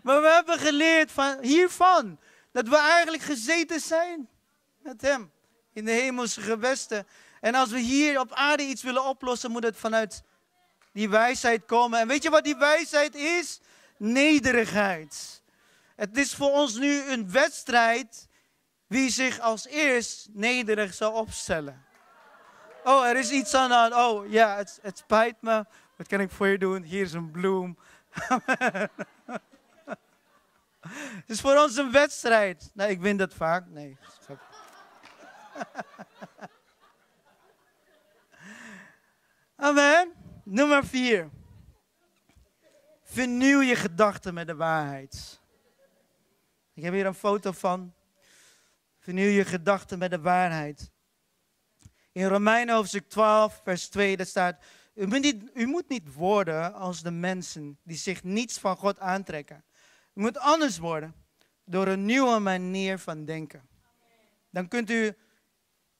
maar we hebben geleerd van, hiervan. Dat we eigenlijk gezeten zijn met Hem in de hemelse gewesten. En als we hier op aarde iets willen oplossen, moet het vanuit die wijsheid komen. En weet je wat die wijsheid is? Nederigheid. Het is voor ons nu een wedstrijd wie zich als eerst nederig zal opstellen. Oh, er is iets aan de hand. Oh, ja, het, het spijt me. Wat kan ik voor je doen? Hier is een bloem. Het is voor ons een wedstrijd. Nee, ik win dat vaak. Nee. Amen. Nummer vier. Vernieuw je gedachten met de waarheid. Ik heb hier een foto van. Vernieuw je gedachten met de waarheid. In Romeinen hoofdstuk 12, vers 2, daar staat: u moet, niet, u moet niet worden als de mensen die zich niets van God aantrekken. U moet anders worden door een nieuwe manier van denken. Dan kunt u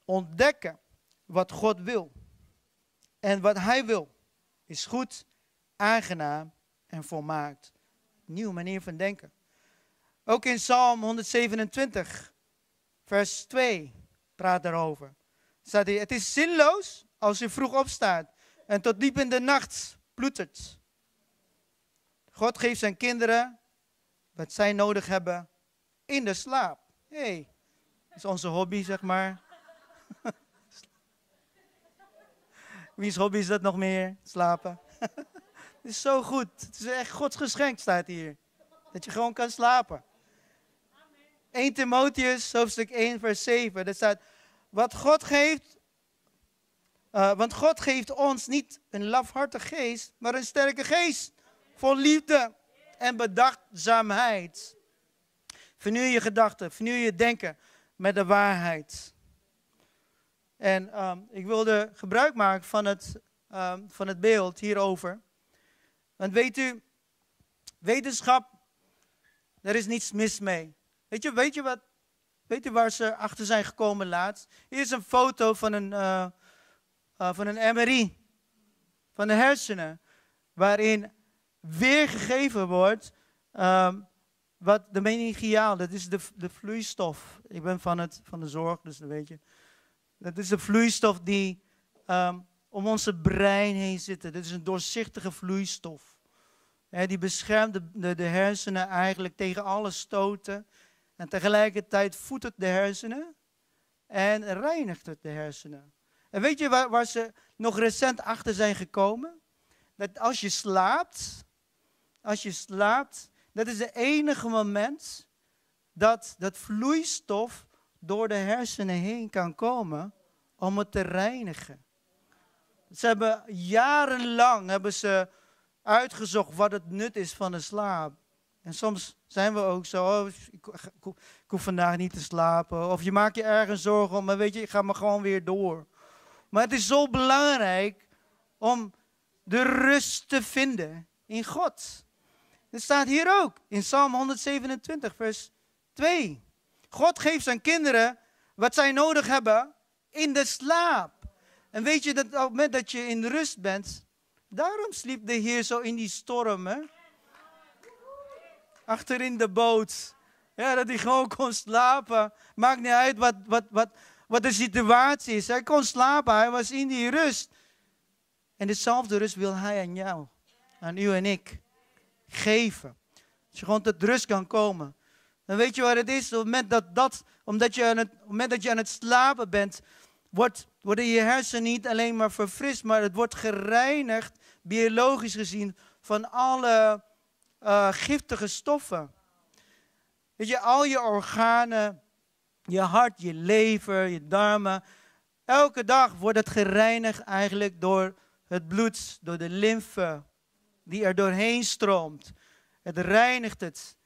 ontdekken wat God wil. En wat Hij wil is goed, aangenaam en volmaakt. Nieuwe manier van denken. Ook in Psalm 127, vers 2 praat daarover. Staat hij, het is zinloos als u vroeg opstaat en tot diep in de nacht ploetert. God geeft zijn kinderen wat zij nodig hebben in de slaap. Hey, dat is onze hobby, zeg maar. Wiens hobby is dat nog meer? Slapen. Het is zo goed. Het is echt Gods geschenk, staat hier. Dat je gewoon kan slapen. 1 Timotheus, hoofdstuk 1, vers 7. Dat staat, wat God geeft, uh, want God geeft ons niet een lafhartig geest, maar een sterke geest. Vol liefde en bedachtzaamheid. Vernieuw je gedachten, vernieuw je denken met de waarheid. En ehm, ik wilde gebruik maken van het, ehm, van het beeld hierover. Want weet u, wetenschap, er is niets mis mee. Weet je, weet je, wat, weet u waar ze achter zijn gekomen laatst? Hier is een foto van een, uh, uh, van een MRI van de hersenen, waarin weergegeven wordt um, wat de meningiaal, dat is de, de vloeistof. Ik ben van, het, van de zorg, dus dat weet je. Dat is de vloeistof die um, om onze brein heen zit. Dit is een doorzichtige vloeistof. die beschermt de, de, de, hersenen eigenlijk tegen alle stoten. En tegelijkertijd voedt het de hersenen en reinigt het de hersenen. En weet je waar, waar ze nog recent achter zijn gekomen? Dat als je slaapt, als je slaapt, dat is het enige moment dat dat vloeistof door de hersenen heen kan komen om het te reinigen. Ze hebben jarenlang hebben ze uitgezocht wat het nut is van de slaap. En soms zijn we ook zo, oh, ik, hoef vandaag niet te slapen. Of je maakt je ergens zorgen om, maar weet je, ik ga maar gewoon weer door. Maar het is zo belangrijk om de rust te vinden in God. Het staat hier ook in Psalm 127, vers 2. God geeft zijn kinderen wat zij nodig hebben in de slaap. En weet je dat op het moment dat je in rust bent, daarom sliep de Heer zo in die storm. Hè? Achter in de boot. Ja, dat hij gewoon kon slapen. Maakt niet uit wat, wat, wat, wat de situatie is. Hij kon slapen, hij was in die rust. En dezelfde rust wil hij aan jou, aan u en ik geven. Als je gewoon tot rust kan komen. Dan weet je wat het is? Op het moment dat, dat omdat je aan het, moment dat je aan het slapen bent, wordt, worden je hersenen niet alleen maar verfrist, maar het wordt gereinigd, biologisch gezien, van alle uh, giftige stoffen. Weet je, al je organen, je hart, je lever, je darmen, elke dag wordt het gereinigd eigenlijk door het bloed, door de lymfe die er doorheen stroomt. Het reinigt het.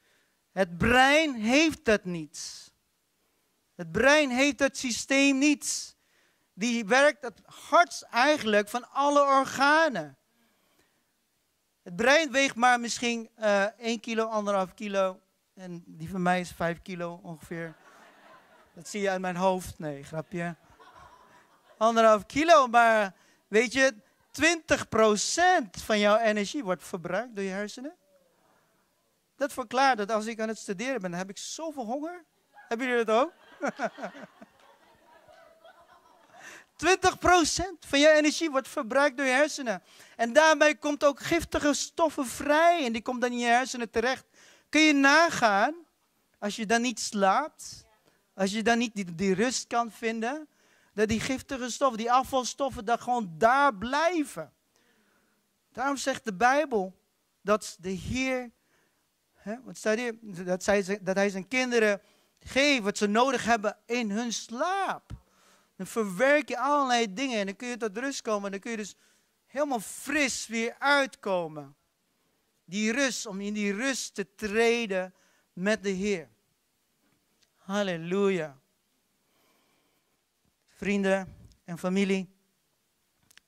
Het brein heeft dat niet. Het brein heeft het systeem niet. Die werkt het hardst eigenlijk van alle organen. Het brein weegt maar misschien uh, eh, 1 kilo, 1,5 kilo. En die van mij is 5 kilo ongeveer. Dat zie je uit mijn hoofd. Nee, grapje. Anderhalf kilo, maar weet je, 20% van jouw energie wordt verbruikt door je hersenen. Dat verklaart dat als ik aan het studeren ben, heb ik zoveel honger. Hebben jullie dat ook? 20% van je energie wordt verbruikt door je hersenen. En daarbij komt ook giftige stoffen vrij en die komt dan in je hersenen terecht. Kun je nagaan, als je dan niet slaapt, als je dan niet die, die rust kan vinden, dat die giftige stoffen, die afvalstoffen, dat gewoon daar blijven. Daarom zegt de Bijbel dat de Heer, wat staat hier, dat, zij, dat hij zijn kinderen geeft wat ze nodig hebben in hun slaap. Dan verwerk je allerlei dingen en dan kun je tot rust komen. En dan kun je dus helemaal fris weer uitkomen. Die rust, om in die rust te treden met de Heer. Halleluja. Vrienden en familie,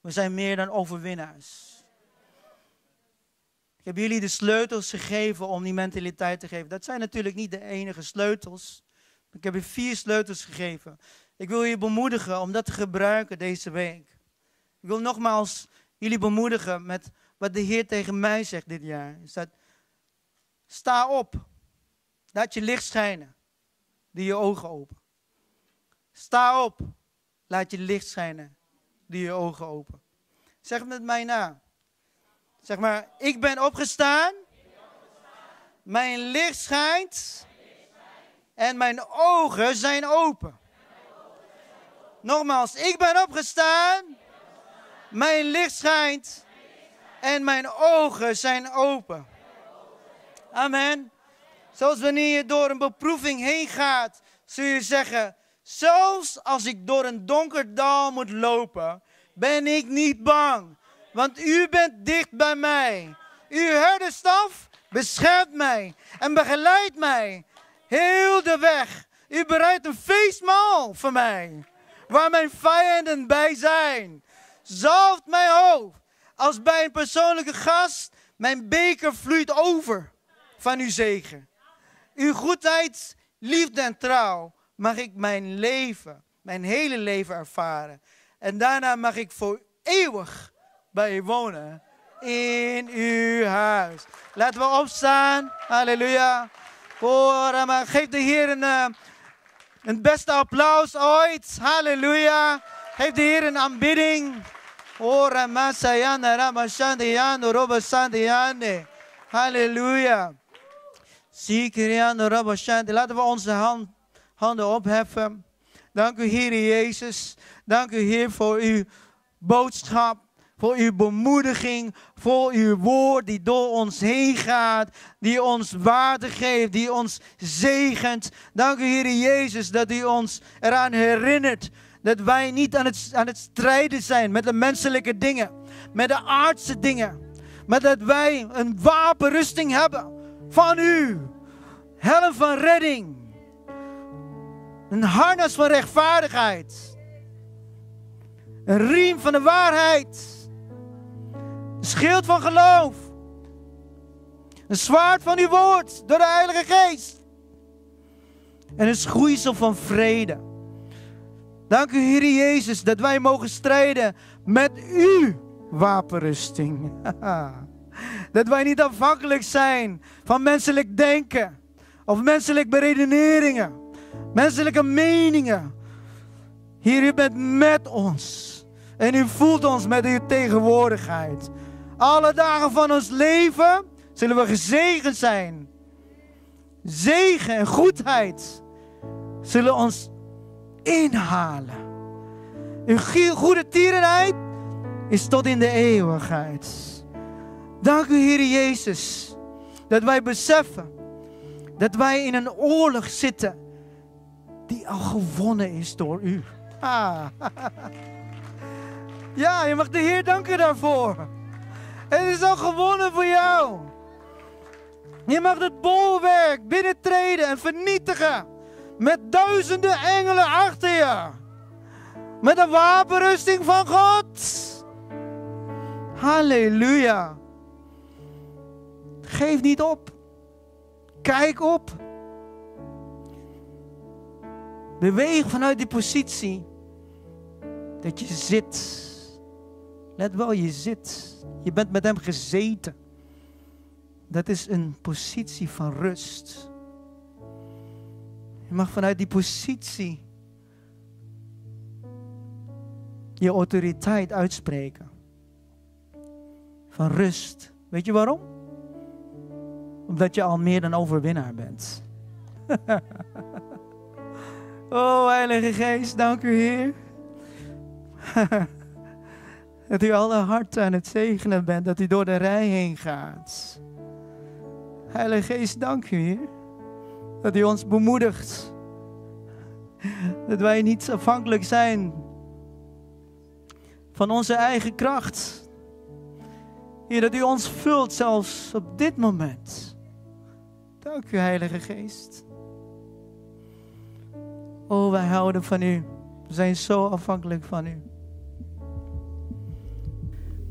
we zijn meer dan overwinnaars. Ik heb jullie de sleutels gegeven om die mentaliteit te geven. Dat zijn natuurlijk niet de enige sleutels. Ik heb je vier sleutels gegeven. Ik wil je bemoedigen om dat te gebruiken deze week. Ik wil nogmaals jullie bemoedigen met wat de Heer tegen mij zegt dit jaar. Is dat, sta op. Laat je licht schijnen. Doe je ogen open. Sta op. Laat je licht schijnen. Doe je ogen open. Zeg met mij na. Zeg maar, ik ben opgestaan. Mijn licht schijnt. En mijn ogen zijn open. Nogmaals, ik ben opgestaan. Mijn licht schijnt. En mijn ogen zijn open. Amen. Zoals wanneer je door een beproeving heen gaat, zul je zeggen: Zelfs als ik door een donker dal moet lopen, ben ik niet bang. Want u bent dicht bij mij. Uw herderstaf beschermt mij en begeleidt mij Heel de weg. U bereidt een feestmaal voor mij. Waar mijn vijanden bij zijn. Zalft mijn hoofd. Als bij een persoonlijke gast. Mijn beker vloeit over van uw zegen. Uw goedheid, liefde en trouw mag ik mijn leven, mijn hele leven ervaren. En daarna mag ik voor eeuwig bij wonen in uw huis. Laten we opstaan. Halleluja. Oh, geef de Heer een, uh, een beste applaus ooit. Halleluja. Geef de Heer een aanbidding. Oh, Ramasayana, Ramashandiano, Robasandiane. Halleluja. Laten we onze hand, handen opheffen. Dank u, Heer Jezus. Dank u, Heer, voor uw boodschap voor uw bemoediging, voor uw woord die door ons heen gaat, die ons waarde geeft, die ons zegent. Dank u, Heer Jezus, dat u ons eraan herinnert dat wij niet aan het, aan het strijden zijn met de menselijke dingen, met de aardse dingen, maar dat wij een wapenrusting hebben van u. Helm van redding. Een harnas van rechtvaardigheid. Een riem van de waarheid. Een schild van geloof. Een zwaard van uw woord door de Heilige Geest. En een schoeisel van vrede. Dank u, Heer Jezus, dat wij mogen strijden met uw wapenrusting. dat wij niet afhankelijk zijn van menselijk denken of menselijke beredeneringen, menselijke meningen. Heer, u bent met ons. En u voelt ons met uw tegenwoordigheid. Alle dagen van ons leven zullen we gezegend zijn. Zegen en goedheid zullen ons inhalen. Uw goede tierenheid is tot in de eeuwigheid. Dank u, Heer Jezus, dat wij beseffen dat wij in een oorlog zitten die al gewonnen is door u. Ja, je mag de Heer danken daarvoor. Het is al gewonnen voor jou. Je mag het bolwerk binnentreden en vernietigen. Met duizenden engelen achter je. Met de wapenrusting van God. Halleluja. Geef niet op. Kijk op. Beweeg vanuit die positie dat je zit Let wel, je zit. Je bent met hem gezeten. Dat is een positie van rust. Je mag vanuit die positie je autoriteit uitspreken. Van rust. Weet je waarom? Omdat je al meer dan overwinnaar bent. oh, Heilige Geest, dank u Heer. Dat u alle harten aan het zegenen bent, dat u door de rij heen gaat. Heilige Geest, dank u, Heer. Dat u ons bemoedigt. Dat wij niet afhankelijk zijn van onze eigen kracht. Heer, dat u ons vult zelfs op dit moment. Dank u, Heilige Geest. Oh, wij houden van u. We zijn zo afhankelijk van u.